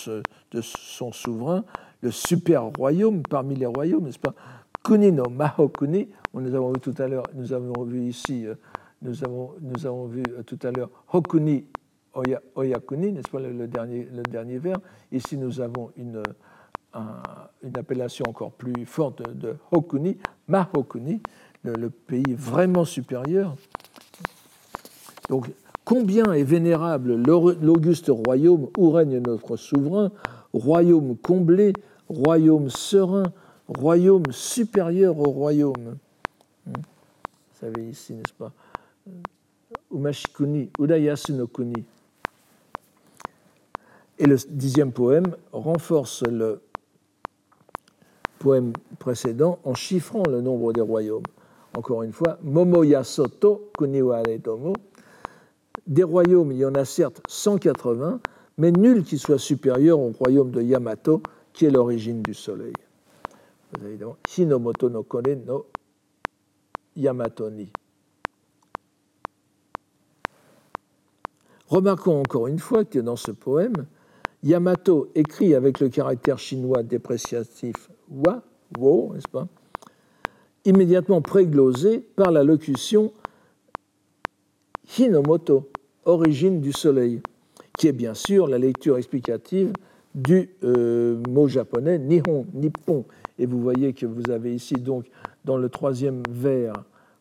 de son souverain, le super royaume parmi les royaumes, n'est-ce pas? Kuni no Mahokuni, nous avons vu tout à l'heure, nous avons vu ici, euh, nous avons, nous avons vu euh, tout à l'heure Hokuni Oyakuni, n'est-ce pas le, dernier, le dernier vers. Ici, nous avons une, une appellation encore plus forte de, Hokuni, Mahokuni, le, le, pays vraiment supérieur. Donc, combien est vénérable l'auguste royaume où règne notre souverain, royaume comblé, royaume serein, royaume supérieur au royaume. Hmm. Vous savez ici, n'est-ce pas Umashikuni, Udayasu no Kuni. Et le dixième poème renforce le poème précédent en chiffrant le nombre des royaumes. Encore une fois, Momoya Soto Kuniware Tomo. Des royaumes, il y en a certes 180, mais nul qui soit supérieur au royaume de Yamato, qui est l'origine du soleil. Hinomoto no Kone no Yamato ni. Remarquons encore une fois que dans ce poème, Yamato écrit avec le caractère chinois dépréciatif wa, wo, n'est-ce pas, immédiatement préglosé par la locution Hinomoto, origine du soleil, qui est bien sûr la lecture explicative du euh, mot japonais nihon, nippon, et vous voyez que vous avez ici, donc, dans le troisième vers,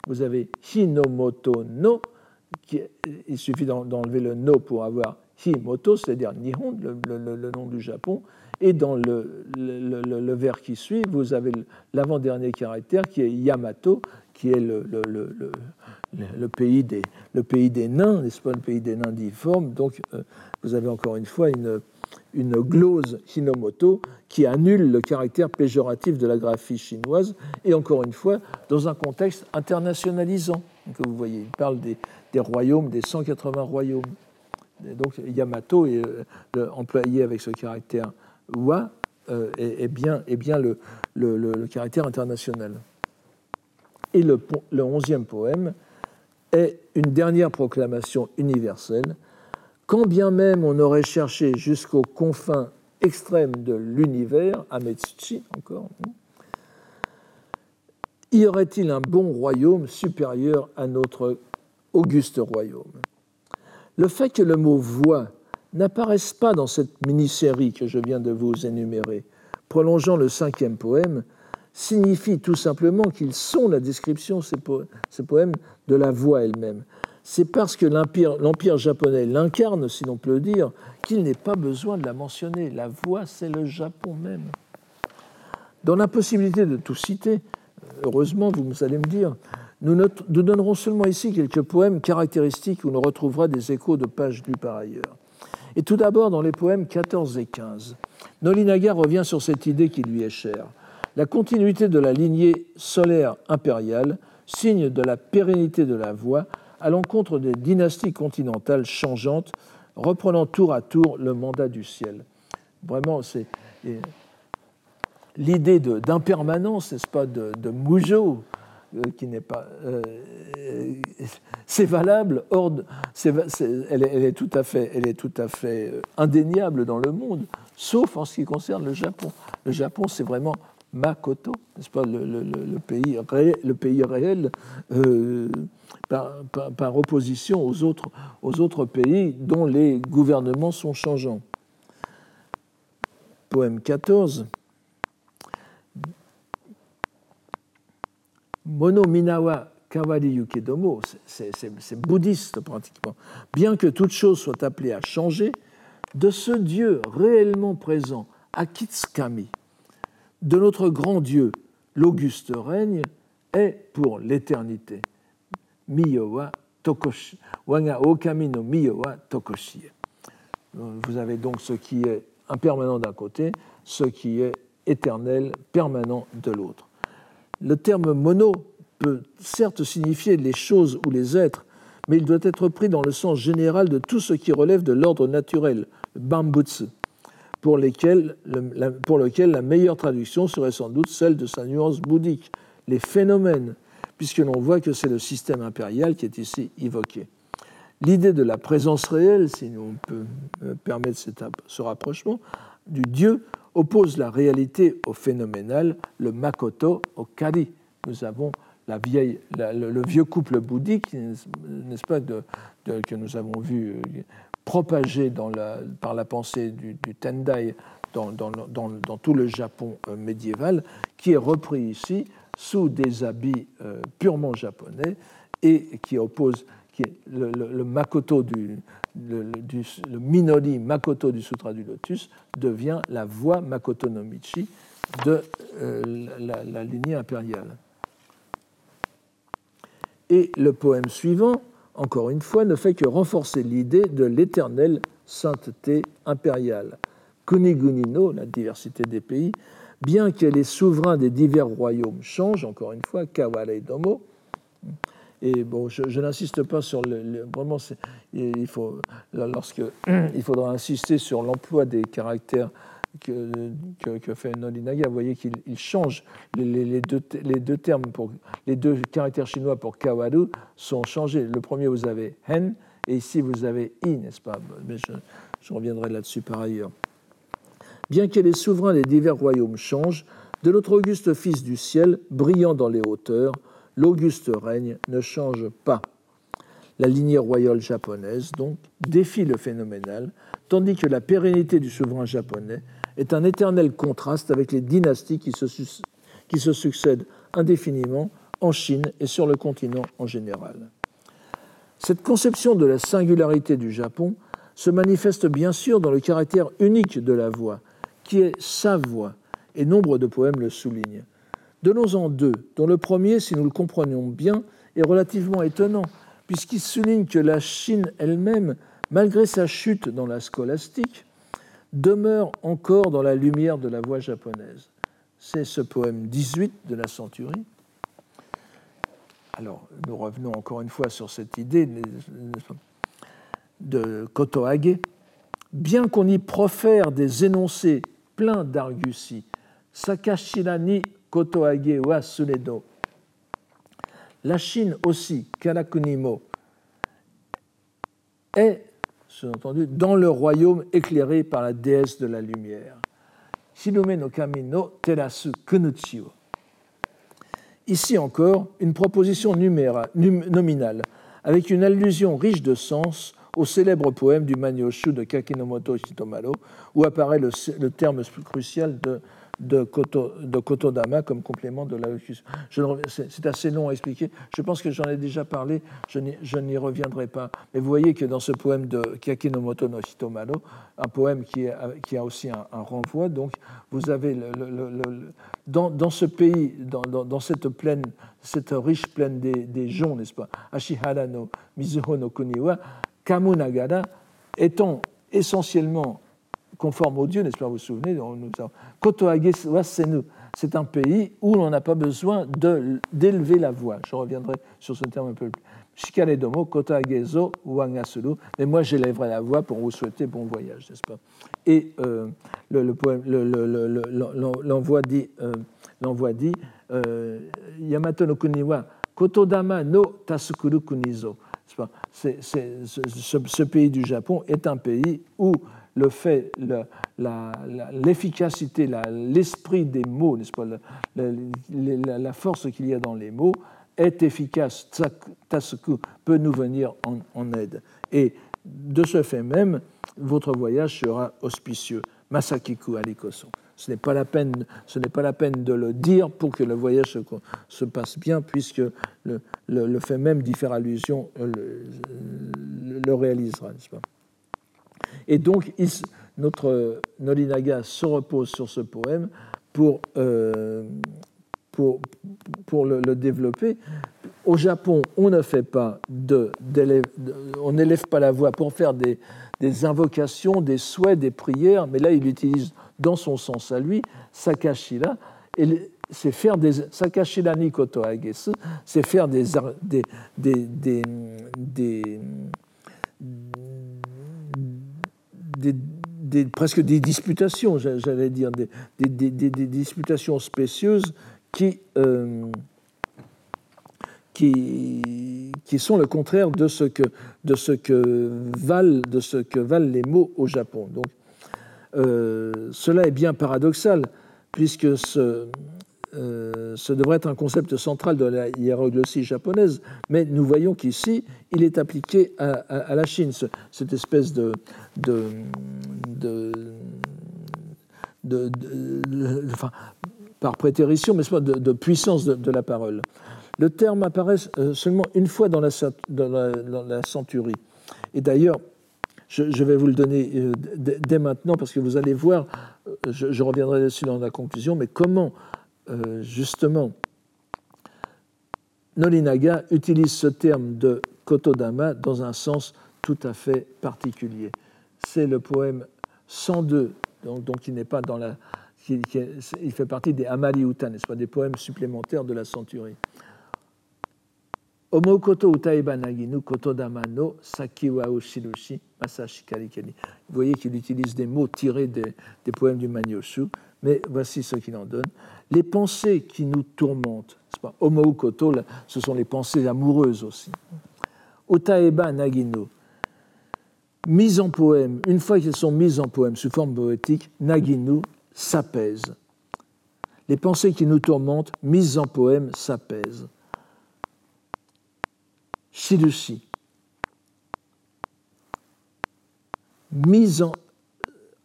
vous avez Hinomoto no. Il suffit d'enlever le no pour avoir Himoto, c'est-à-dire Nihon, le, nom du Japon. Et dans le, le, vers qui suit, vous avez l'avant-dernier caractère qui est Yamato, qui est le, le, pays, des, le pays des nains, n'est-ce pas, le pays des nains difformes. Donc, euh, vous avez encore une fois une, une glose hinomoto qui annule le caractère péjoratif de la graphie chinoise, et encore une fois, dans un contexte internationalisant, que vous voyez. Il parle des, royaumes, des 180 royaumes. donc Yamato est euh, employé avec ce caractère wa euh, est, bien, le, caractère international. Et le onzième poème est une dernière proclamation universelle quand bien même on aurait cherché jusqu'aux confins extrêmes de l'univers, à encore, hein, y aurait-il un bon royaume supérieur à notre auguste royaume? Le fait que le mot voix n'apparaisse pas dans cette mini-série que je viens de vous énumérer, prolongeant le cinquième poème, signifie tout simplement qu'ils sont la description, ces poèmes, de la voix elle-même c'est parce que l'empire japonais l'incarne, si l'on peut le dire, qu'il n'est pas besoin de la mentionner. La voix, c'est le Japon même. Dans l'impossibilité de tout citer, heureusement, vous allez me dire, nous, nous donnerons seulement ici quelques poèmes caractéristiques où l'on retrouvera des échos de pages lues par ailleurs. Et tout d'abord, dans les poèmes 14 et 15, Nolinaga revient sur cette idée qui lui est chère. La continuité de la lignée solaire impériale, signe de la pérennité de la voix, à l'encontre des dynasties continentales changeantes, reprenant tour à tour le mandat du ciel. Vraiment, c'est l'idée d'impermanence, n'est-ce pas, de, de euh, qui n'est pas. Euh, c'est valable, hors elle, est, tout à fait, elle est tout à fait euh, indéniable dans le monde, sauf en ce qui concerne le Japon. Le Japon, c'est vraiment Makoto, n'est-ce pas, le, pays, réel, le pays réel par, opposition aux autres, pays dont les gouvernements sont changeants. Poème 14. Mono Minawa Kawari Yukedomo, c'est bouddhiste pratiquement. Bien que toute chose soit appelée à changer, de ce Dieu réellement présent, Akitsukami, de notre grand Dieu, l'auguste règne, est pour l'éternité. Miyo tokoshi. Wanga okami no miyo tokoshi. Vous avez donc ce qui est impermanent d'un côté, ce qui est éternel, permanent de l'autre. Le terme mono peut certes signifier les choses ou les êtres, mais il doit être pris dans le sens général de tout ce qui relève de l'ordre naturel, bambutsu, pour lequel la meilleure traduction serait sans doute celle de sa nuance bouddhique, les phénomènes, puisque l'on voit que c'est le système impérial qui est ici évoqué. L'idée de la présence réelle, si on peut permettre ce rapprochement, du Dieu oppose la réalité au phénoménal, le makoto au kari. Nous avons la vieille, le, vieux couple bouddhique, n'est-ce pas, que nous avons vu euh, propagé par la pensée du, Tendai dans, dans, tout le Japon euh, médiéval, qui est repris ici sous des habits euh, purement japonais et qui oppose le, makoto du, le, minori makoto du Sutra du Lotus devient la voix makoto no michi de euh, la, lignée impériale. Et le poème suivant, encore une fois, ne fait que renforcer l'idée de l'éternelle sainteté impériale. Kunigunino, la diversité des pays, bien que les souverains des divers royaumes changent, encore une fois, Kawale Domo, et bon, je, n'insiste pas sur le, vraiment, il faut lorsque <clears throat> il faudra insister sur l'emploi des caractères que, que, fait Nolinaga. Vous voyez qu'il change les, deux, les, deux, termes pour les deux caractères chinois pour kawaru sont changés. Le premier vous avez hen et ici vous avez i, n'est-ce pas? Mais je reviendrai là-dessus par ailleurs. Bien que les souverains des divers royaumes changent, de notre auguste Fils du ciel, brillant dans les hauteurs, l'auguste règne ne change pas. La lignée royale japonaise, donc, défie le phénoménal, tandis que la pérennité du souverain japonais est un éternel contraste avec les dynasties qui se, qui se succèdent indéfiniment en Chine et sur le continent en général. Cette conception de la singularité du Japon se manifeste bien sûr dans le caractère unique de la voix, qui est sa voix, et nombre de poèmes le soulignent. Donnons-en deux, dont le premier, si nous le comprenons bien, est relativement étonnant, puisqu'il souligne que la Chine elle-même, malgré sa chute dans la scolastique, demeure encore dans la lumière de la voie japonaise. C'est ce poème 18 de la Centurie. Alors, nous revenons encore une fois sur cette idée de Kotoage. Bien qu'on y profère des énoncés pleins d'argutie, Sakashira ni Kotoage wa Sunedo, la Chine aussi, Karakunimo, est, entendu, dans le royaume éclairé par la déesse de la lumière. Shinume no kami no terasu. Ici encore, une proposition nominale, avec une allusion riche de sens au célèbre poème du Manyoshu de Kakinomoto Shitomaro, où apparaît le, terme crucial de Koto, de Kotodama comme complément de la C'est assez long à expliquer. Je pense que j'en ai déjà parlé, je n'y reviendrai pas. Mais vous voyez que dans ce poème de Kakinomoto no Hitomaro, un poème qui, a aussi un, renvoi, donc vous avez dans, ce pays, dans, cette plaine, cette riche plaine des, des n'est-ce pas? Ashihara no Mizuho no Kuniwa, Kamunagara étant essentiellement conforme aux dieux, n'est-ce pas Vous vous souvenez Kotoage Wasenu, c'est un pays où l'on n'a pas besoin d'élever la voix. Je reviendrai sur ce terme un peu plus. Shikare domo, Kotoagezo, Wangasuru. Mais moi, j'élèverai la voix pour vous souhaiter bon voyage, n'est-ce pas? Et euh, le, poème, l'envoi dit, euh, euh, Yamato no kuniwa, Kotodama no Tasukuru kunizo. Ce, pays du Japon est un pays où le fait, l'efficacité, l'esprit des mots, n'est-ce pas, la, force qu'il y a dans les mots est efficace. Tasuku peut nous venir en, aide. Et de ce fait même, votre voyage sera auspicieux. Masakiku Alikoso. Ce n'est pas la peine, ce n'est pas la peine de le dire pour que le voyage se, passe bien, puisque le, fait même d'y faire allusion euh, le, réalisera, n'est-ce pas? Et donc, notre Nolinaga se repose sur ce poème pour, euh, pour, pour le, développer. Au Japon, on ne fait pas de, on n'élève pas la voix pour faire des, des, invocations, des souhaits, des prières, mais là, il utilise dans son sens à lui, Sakashira, c'est faire des Sakashira ni koto c'est faire des, presque des disputations, j'allais dire, des, des, disputations spécieuses qui, euh, qui, qui, sont le contraire de ce que, de ce que, valent, de ce que valent les mots au Japon. Donc, euh, cela est bien paradoxal, puisque ce, euh, ce devrait être un concept central de la hiéroglossie japonaise, mais nous voyons qu'ici, il est appliqué à, la Chine, cette espèce de, de, de, enfin, par prétérition, mais de, puissance de, la parole. Le terme apparaît euh, seulement une fois dans la, dans la, centurie. Et d'ailleurs, je, vais vous le donner euh, dès maintenant parce que vous allez voir, je, je reviendrai dessus dans la conclusion, mais comment euh, justement, Nolinaga utilise ce terme de Kotodama dans un sens tout à fait particulier. C'est le poème 102, donc, donc il n'est pas dans la. il fait partie des Amali Uta, n'est-ce pas, des poèmes supplémentaires de la centurie. Vous voyez qu'il utilise des mots tirés des, poèmes du Manyoshu, mais voici ce qu'il en donne les pensées qui nous tourmentent, pas, koto, ce sont les pensées amoureuses aussi. Otaeba nagino, mises en poème, une fois qu'elles sont mises en poème sous forme poétique, naginu s'apaisent. Les pensées qui nous tourmentent, mises en poème, s'apaisent. Shirushi, mise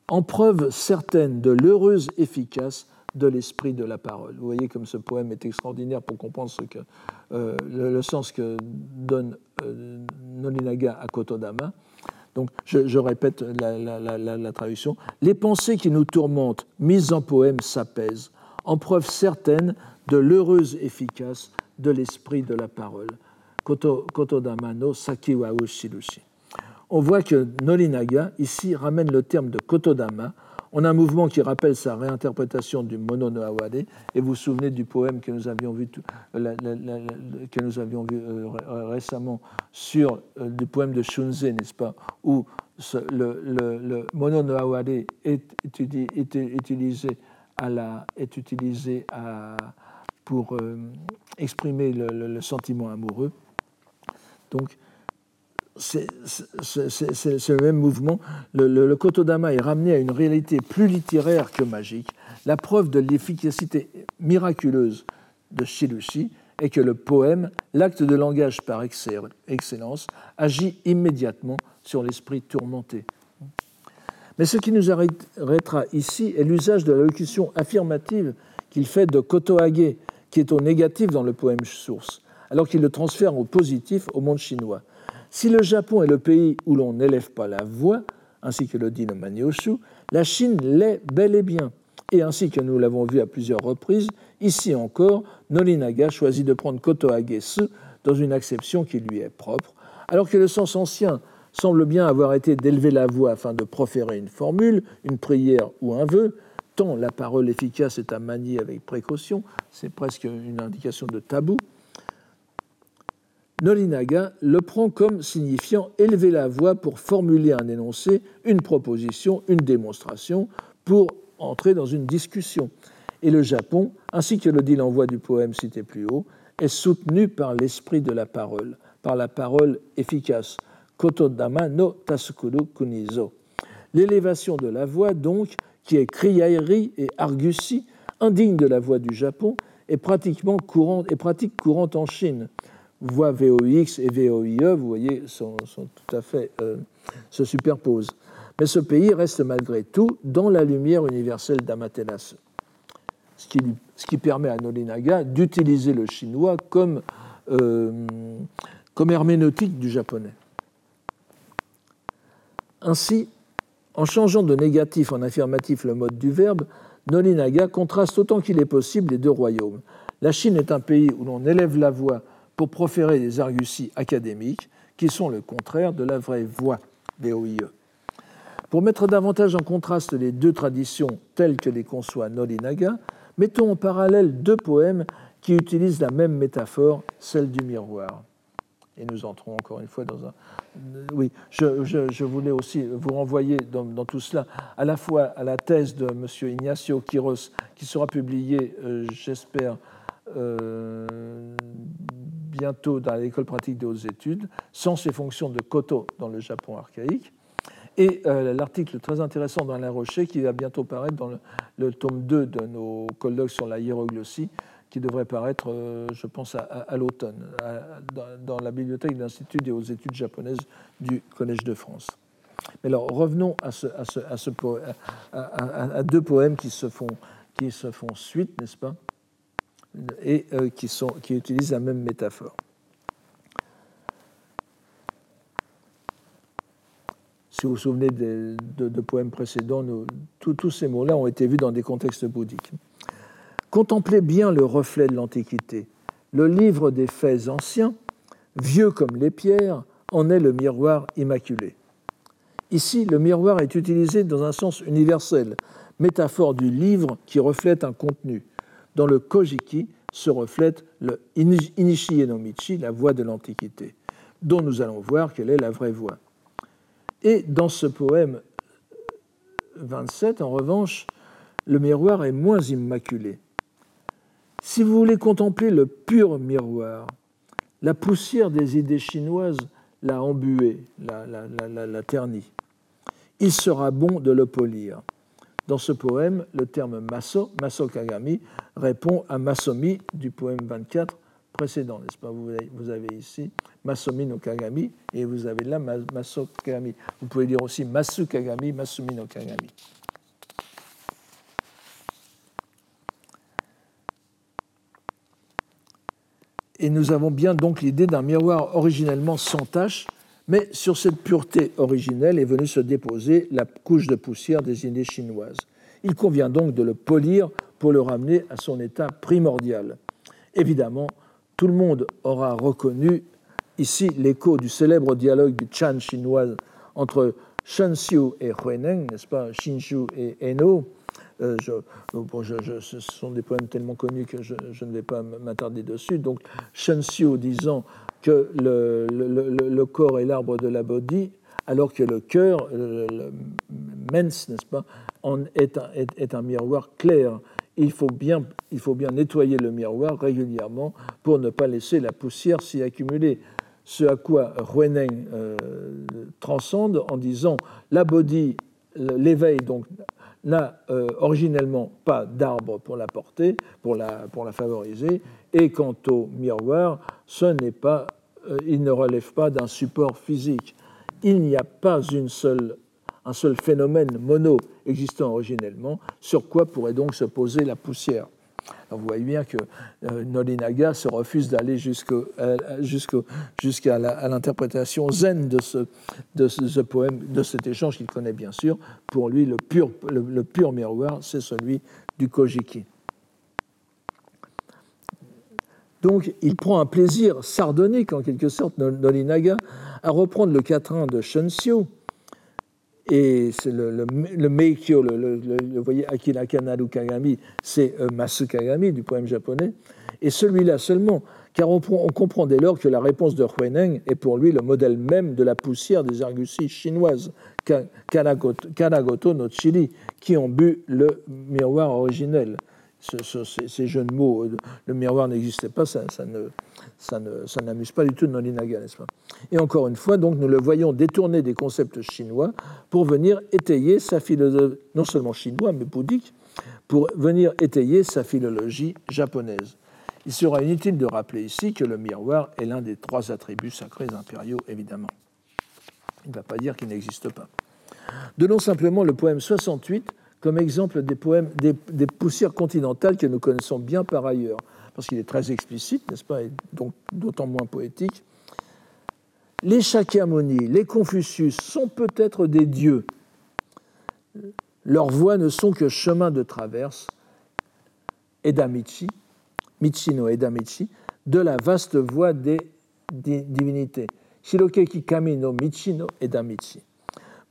en, preuve certaine de l'heureuse efficace de l'esprit de la parole. Vous voyez comme ce poème est extraordinaire pour comprendre euh, le, sens que donne euh, Nolinaga à Kotodama. Donc, je, répète la, traduction. Les pensées qui nous tourmentent, mises en poème, s'apaisent, en preuve certaine de l'heureuse efficace de l'esprit de la parole. Koto, Shirushi. On voit que Nolinaga, ici, ramène le terme de Kotodama en un mouvement qui rappelle sa réinterprétation du Mono no Awade. Et vous vous souvenez du poème que nous avions vu, que nous avions vu euh, récemment sur le euh, poème de Shunze, n'est-ce pas, où le, Mono no Awade est, utilisé, à la, est utilisé à, pour euh, exprimer le, sentiment amoureux. Donc, c'est le même mouvement. Le, le, Kotodama est ramené à une réalité plus littéraire que magique. La preuve de l'efficacité miraculeuse de Shilushi est que le poème, l'acte de langage par excellence, agit immédiatement sur l'esprit tourmenté. Mais ce qui nous arrêtera ici est l'usage de la locution affirmative qu'il fait de Kotoage, qui est au négatif dans le poème source, alors qu'il le transfère au positif au monde chinois. Si le Japon est le pays où l'on n'élève pas la voix, ainsi que le dit le Manyoshu, la Chine l'est bel et bien. Et ainsi que nous l'avons vu à plusieurs reprises, ici encore, Nolinaga choisit de prendre Kotoage-su dans une acception qui lui est propre, alors que le sens ancien semble bien avoir été d'élever la voix afin de proférer une formule, une prière ou un vœu, tant la parole efficace est à manier avec précaution, c'est presque une indication de tabou. Nolinaga le prend comme signifiant élever la voix pour formuler un énoncé, une proposition, une démonstration, pour entrer dans une discussion. Et le Japon, ainsi que le dit l'envoi du poème cité plus haut, est soutenu par l'esprit de la parole, par la parole efficace. Kotodama no Tasukuru Kunizo. L'élévation de la voix, donc, qui est criaillerie et argutie, indigne de la voix du Japon, est pratiquement est pratique courante en Chine voix VOX et VOIE, vous voyez, sont, tout à fait, euh, se superposent. Mais ce pays reste malgré tout dans la lumière universelle d'Amaterasu, ce qui, permet à Nolinaga d'utiliser le chinois comme, euh, comme herméneutique du japonais. Ainsi, en changeant de négatif en affirmatif le mode du verbe, Nolinaga contraste autant qu'il est possible les deux royaumes. La Chine est un pays où l'on élève la voix pour proférer des arguties académiques qui sont le contraire de la vraie voix des OIE. Pour mettre davantage en contraste les deux traditions telles que les conçoit Nolinaga, mettons en parallèle deux poèmes qui utilisent la même métaphore, celle du miroir. Et nous entrons encore une fois dans un... Oui, je, voulais aussi vous renvoyer dans, tout cela à la fois à la thèse de M. Ignacio Quiros, qui sera publiée, euh, j'espère, euh, bientôt dans l'école pratique des hautes études, sans ces fonctions de koto dans le Japon archaïque. Et euh, l'article très intéressant La Rocher qui va bientôt paraître dans le, tome 2 de nos colloques sur la hiéroglossie, qui devrait paraître, euh, je pense, à, l'automne, dans, la bibliothèque de l'Institut des hautes études japonaises du Collège de France. Mais alors, revenons à, deux poèmes qui se font suite, n'est-ce pas? Et euh, qui, utilisent la même métaphore. Si vous vous souvenez de, de, poèmes précédents, tous ces mots-là ont été vus dans des contextes bouddhiques. Contemplez bien le reflet de l'Antiquité. Le livre des faits anciens, vieux comme les pierres, en est le miroir immaculé. Ici, le miroir est utilisé dans un sens universel, métaphore du livre qui reflète un contenu dans le Kojiki se reflète le Inishi no Michi, la voie de l'Antiquité, dont nous allons voir quelle est la vraie voie. Et dans ce poème 27, en revanche, le miroir est moins immaculé. Si vous voulez contempler le pur miroir, la poussière des idées chinoises l'a embué, l'a, la, ternit. Il sera bon de le polir. Dans ce poème, le terme maso, maso kagami, répond à masomi du poème 24 précédent, n'est-ce pas? Vous avez, ici masomi no kagami et vous avez là maso kagami. Vous pouvez dire aussi masu kagami, masumi no kagami. Et nous avons bien donc l'idée d'un miroir originellement sans tache, mais sur cette pureté originelle est venue se déposer la couche de poussière des idées chinoises. Il convient donc de le polir pour le ramener à son état primordial. Évidemment, tout le monde aura reconnu ici l'écho du célèbre dialogue du Chan chinois entre Shen Xiu et Huineng, n'est-ce pas, Xinshu et Eno. Euh, ce sont des poèmes tellement connus que je, ne vais pas m'attarder dessus. Donc, Shen Xiu disant que le, le, corps est l'arbre de la bodhi, alors que le cœur, le, mens, n'est-ce pas, est, un, est, un, miroir clair. Il faut, bien, il faut bien nettoyer le miroir régulièrement pour ne pas laisser la poussière s'y accumuler. Ce à quoi Huineng euh, transcende en disant la bodhi, l'éveil donc n'a euh, originellement pas d'arbre pour la porter, pour la, pour la favoriser, et quant au miroir, ce n'est pas, euh, il ne relève pas d'un support physique. Il n'y a pas une seule, un seul phénomène mono existant originellement, sur quoi pourrait donc se poser la poussière? Vous voyez bien que euh, Nolinaga se refuse d'aller jusqu'à l'interprétation zen de ce, poème, de cet échange qu'il connaît bien sûr. Pour lui, le pur, miroir, c'est celui du Kojiki. Donc, il prend un plaisir sardonique, en quelque sorte, Nolinaga, à reprendre le quatrain de Shenshu, et c'est le, le, le, Meikyo, le, voyez, Akira Kanaru Kagami, c'est euh, Masu Kagami du poème japonais. Et celui-là seulement, car on, comprend dès lors que la réponse de Huineng est pour lui le modèle même de la poussière des arguties chinoises, Kanagoto, no Chili, qui ont bu le miroir originel ces, jeux de mots, euh, le miroir n'existait pas, ça, ne, ça, ne, n'amuse pas du tout Nolinaga, n'est-ce pas? Et encore une fois, donc, nous le voyons détourner des concepts chinois pour venir étayer sa philosophie, non seulement chinois, mais bouddhique, pour venir étayer sa philologie japonaise. Il sera inutile de rappeler ici que le miroir est l'un des trois attributs sacrés impériaux, évidemment. Il ne va pas dire qu'il n'existe pas. Donnons simplement le poème 68 comme exemple des poèmes, des, poussières continentales que nous connaissons bien par ailleurs, parce qu'il est très explicite, n'est-ce pas, et donc d'autant moins poétique. Les Shakyamuni, les Confucius sont peut-être des dieux. Leurs voix ne sont que chemin de traverse, Edamichi, Michino Edamichi, de la vaste voie des divinités. Shirokeki Kami no Michino Edamichi.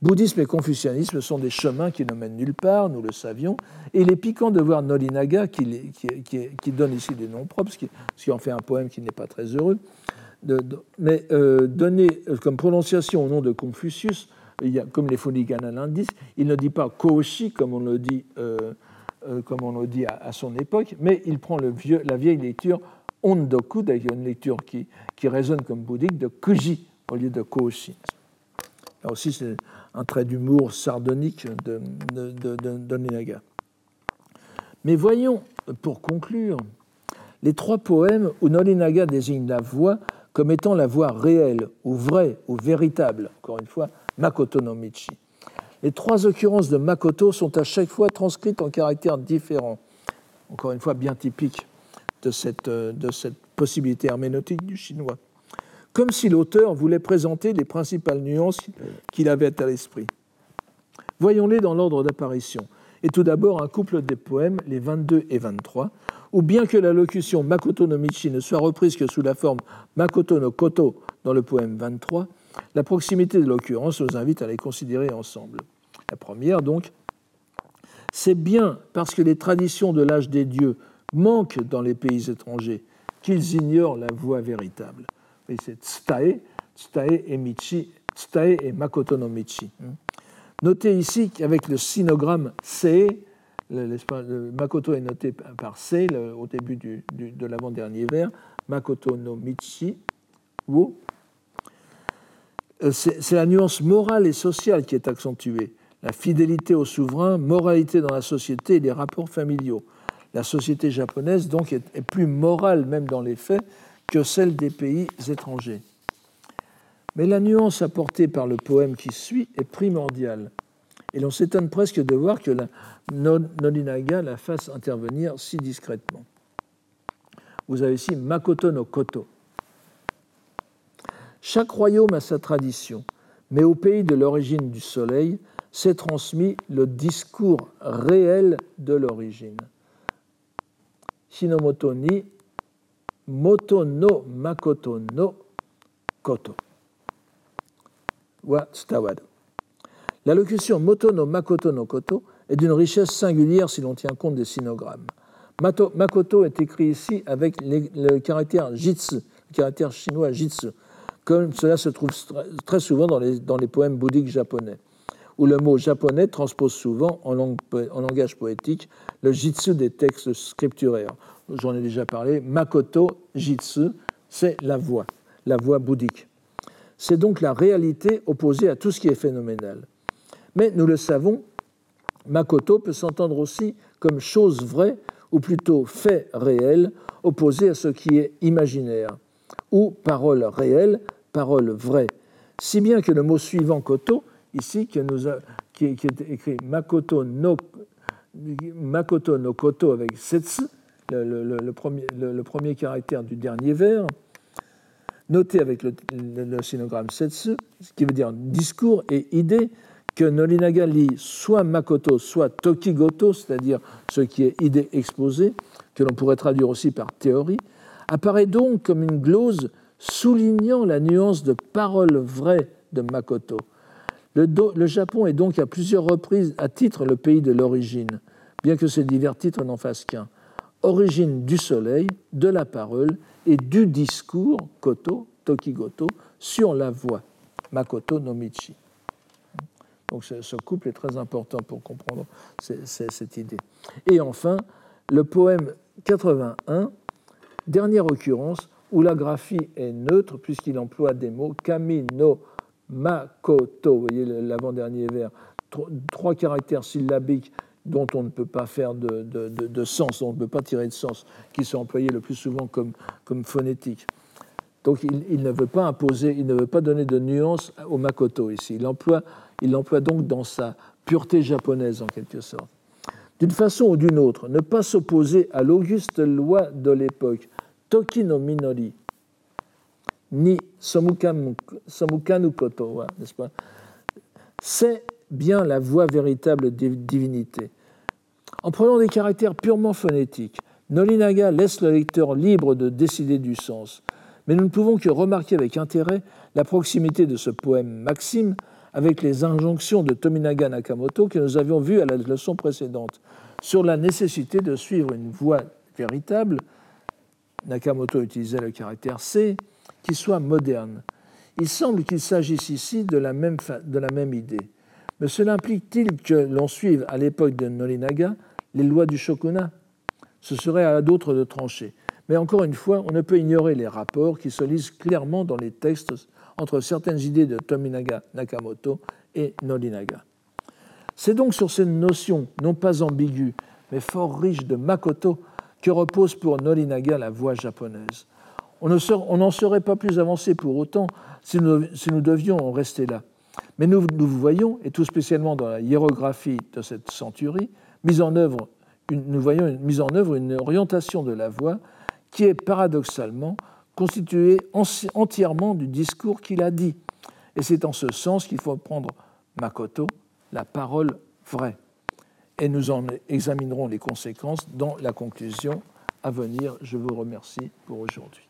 Bouddhisme et confucianisme sont des chemins qui ne mènent nulle part, nous le savions, et il est piquant de voir Nolinaga, qui, donne ici des noms propres, ce qui, en fait un poème qui n'est pas très heureux, mais euh, donner euh, comme prononciation au nom de Confucius, comme les Fonigana l'indice, il ne dit pas Koshi comme on le dit, euh, dit à, son époque, mais il prend la vieille lecture Ondoku, d'ailleurs une lecture qui, qui résonne comme bouddhique, de Kuji au lieu de Koshi. Là aussi, c'est un trait d'humour sardonique de, de. Mais voyons, pour conclure, les trois poèmes où Nolinaga désigne la voix comme étant la voix réelle, ou vraie, ou véritable, encore une fois, Makoto no Michi. Les trois occurrences de Makoto sont à chaque fois transcrites en caractères différents, encore une fois bien typique de cette, de cette possibilité herméneutique du chinois comme si l'auteur voulait présenter les principales nuances qu'il avait à l'esprit. Voyons-les dans l'ordre d'apparition. Et tout d'abord un couple des poèmes, les 22 et 23, où bien que la locution Makoto no Michi ne soit reprise que sous la forme Makoto no Koto dans le poème 23, la proximité de l'occurrence nous invite à les considérer ensemble. La première, donc, c'est bien parce que les traditions de l'âge des dieux manquent dans les pays étrangers qu'ils ignorent la voie véritable et c'est Tsutae, Tsutae et Michi, Tsutae et Makoto no Michi. Notez ici qu'avec le sinogramme C, Makoto est noté par C au début de l'avant-dernier vers, Makoto no Michi, Wo. Euh, c'est la nuance morale et sociale qui est accentuée. La fidélité au souverain, moralité dans la société et les rapports familiaux. La société japonaise, donc, est plus morale, même dans les faits, que celle des pays étrangers. Mais la nuance apportée par le poème qui suit est primordiale, et l'on s'étonne presque de voir que la Nolinaga la fasse intervenir si discrètement. Vous avez ici Makoto no Koto. Chaque royaume a sa tradition, mais au pays de l'origine du soleil s'est transmis le discours réel de l'origine. Hinomoto ni Moto no Makoto no Koto wa tsutawadu. La locution Moto no Makoto no Koto est d'une richesse singulière si l'on tient compte des sinogrammes. Makoto est écrit ici avec le caractère jitsu, le caractère chinois jitsu, comme cela se trouve très souvent dans les, poèmes bouddhiques japonais, où le mot japonais transpose souvent en, en langage poétique le jitsu des textes scripturaires. J'en ai déjà parlé, Makoto jitsu, c'est la voix, la voix bouddhique. C'est donc la réalité opposée à tout ce qui est phénoménal. Mais nous le savons, Makoto peut s'entendre aussi comme chose vraie, ou plutôt fait réel, opposé à ce qui est imaginaire, ou parole réelle, parole vraie. Si bien que le mot suivant koto, ici, qui, est écrit Makoto no, Makoto no koto avec setsu, le, premier, caractère du dernier vers, noté avec le, sinogramme setsu, ce qui veut dire discours et idée, que Nolinaga lit soit Makoto, soit Tokigoto, c'est-à-dire ce qui est idée exposée, que l'on pourrait traduire aussi par théorie, apparaît donc comme une glose soulignant la nuance de parole vraie de Makoto. Le, le, Japon est donc à plusieurs reprises à titre le pays de l'origine, bien que ces divers titres n'en fassent qu'un. Origine du soleil, de la parole et du discours, Koto, Tokigoto, sur la voix, Makoto no Michi. Donc ce, couple est très important pour comprendre cette idée. Et enfin, le poème 81, dernière occurrence, où la graphie est neutre puisqu'il emploie des mots kami no makoto, vous voyez l'avant-dernier vers, trois caractères syllabiques dont on ne peut pas faire de, sens, dont on ne peut pas tirer de sens, qui sont employés le plus souvent comme, comme phonétiques. Donc il, ne veut pas imposer, il ne veut pas donner de nuance au makoto ici. Il l'emploie il l'emploie donc dans sa pureté japonaise en quelque sorte. D'une façon ou d'une autre, ne pas s'opposer à l'auguste loi de l'époque, Toki no Minori, ni Somukanu Koto, n'est-ce pas? C'est bien la voie véritable des divinités. En prenant des caractères purement phonétiques, Nolinaga laisse le lecteur libre de décider du sens. Mais nous ne pouvons que remarquer avec intérêt la proximité de ce poème Maxime avec les injonctions de Tominaga Nakamoto que nous avions vues à la leçon précédente sur la nécessité de suivre une voie véritable. Nakamoto utilisait le caractère C, qui soit moderne. Il semble qu'il s'agisse ici de la même, de la même idée. Mais cela implique-t-il que l'on suive à l'époque de Norinaga les lois du shokunat Ce serait à d'autres de trancher. Mais encore une fois, on ne peut ignorer les rapports qui se lisent clairement dans les textes entre certaines idées de Tominaga Nakamoto et Norinaga. C'est donc sur cette notion non pas ambiguë, mais fort riche de Makoto que repose pour Norinaga la voix japonaise. On n'en serait pas plus avancé pour autant si nous, devions en rester là. Mais nous, voyons, et tout spécialement dans la hiérographie de cette centurie, mise en œuvre une mise en œuvre une orientation de la voix qui est paradoxalement constitué entièrement du discours qu'il a dit. Et c'est en ce sens qu'il faut prendre Makoto, la parole vraie. Et nous en examinerons les conséquences dans la conclusion à venir. Je vous remercie pour aujourd'hui.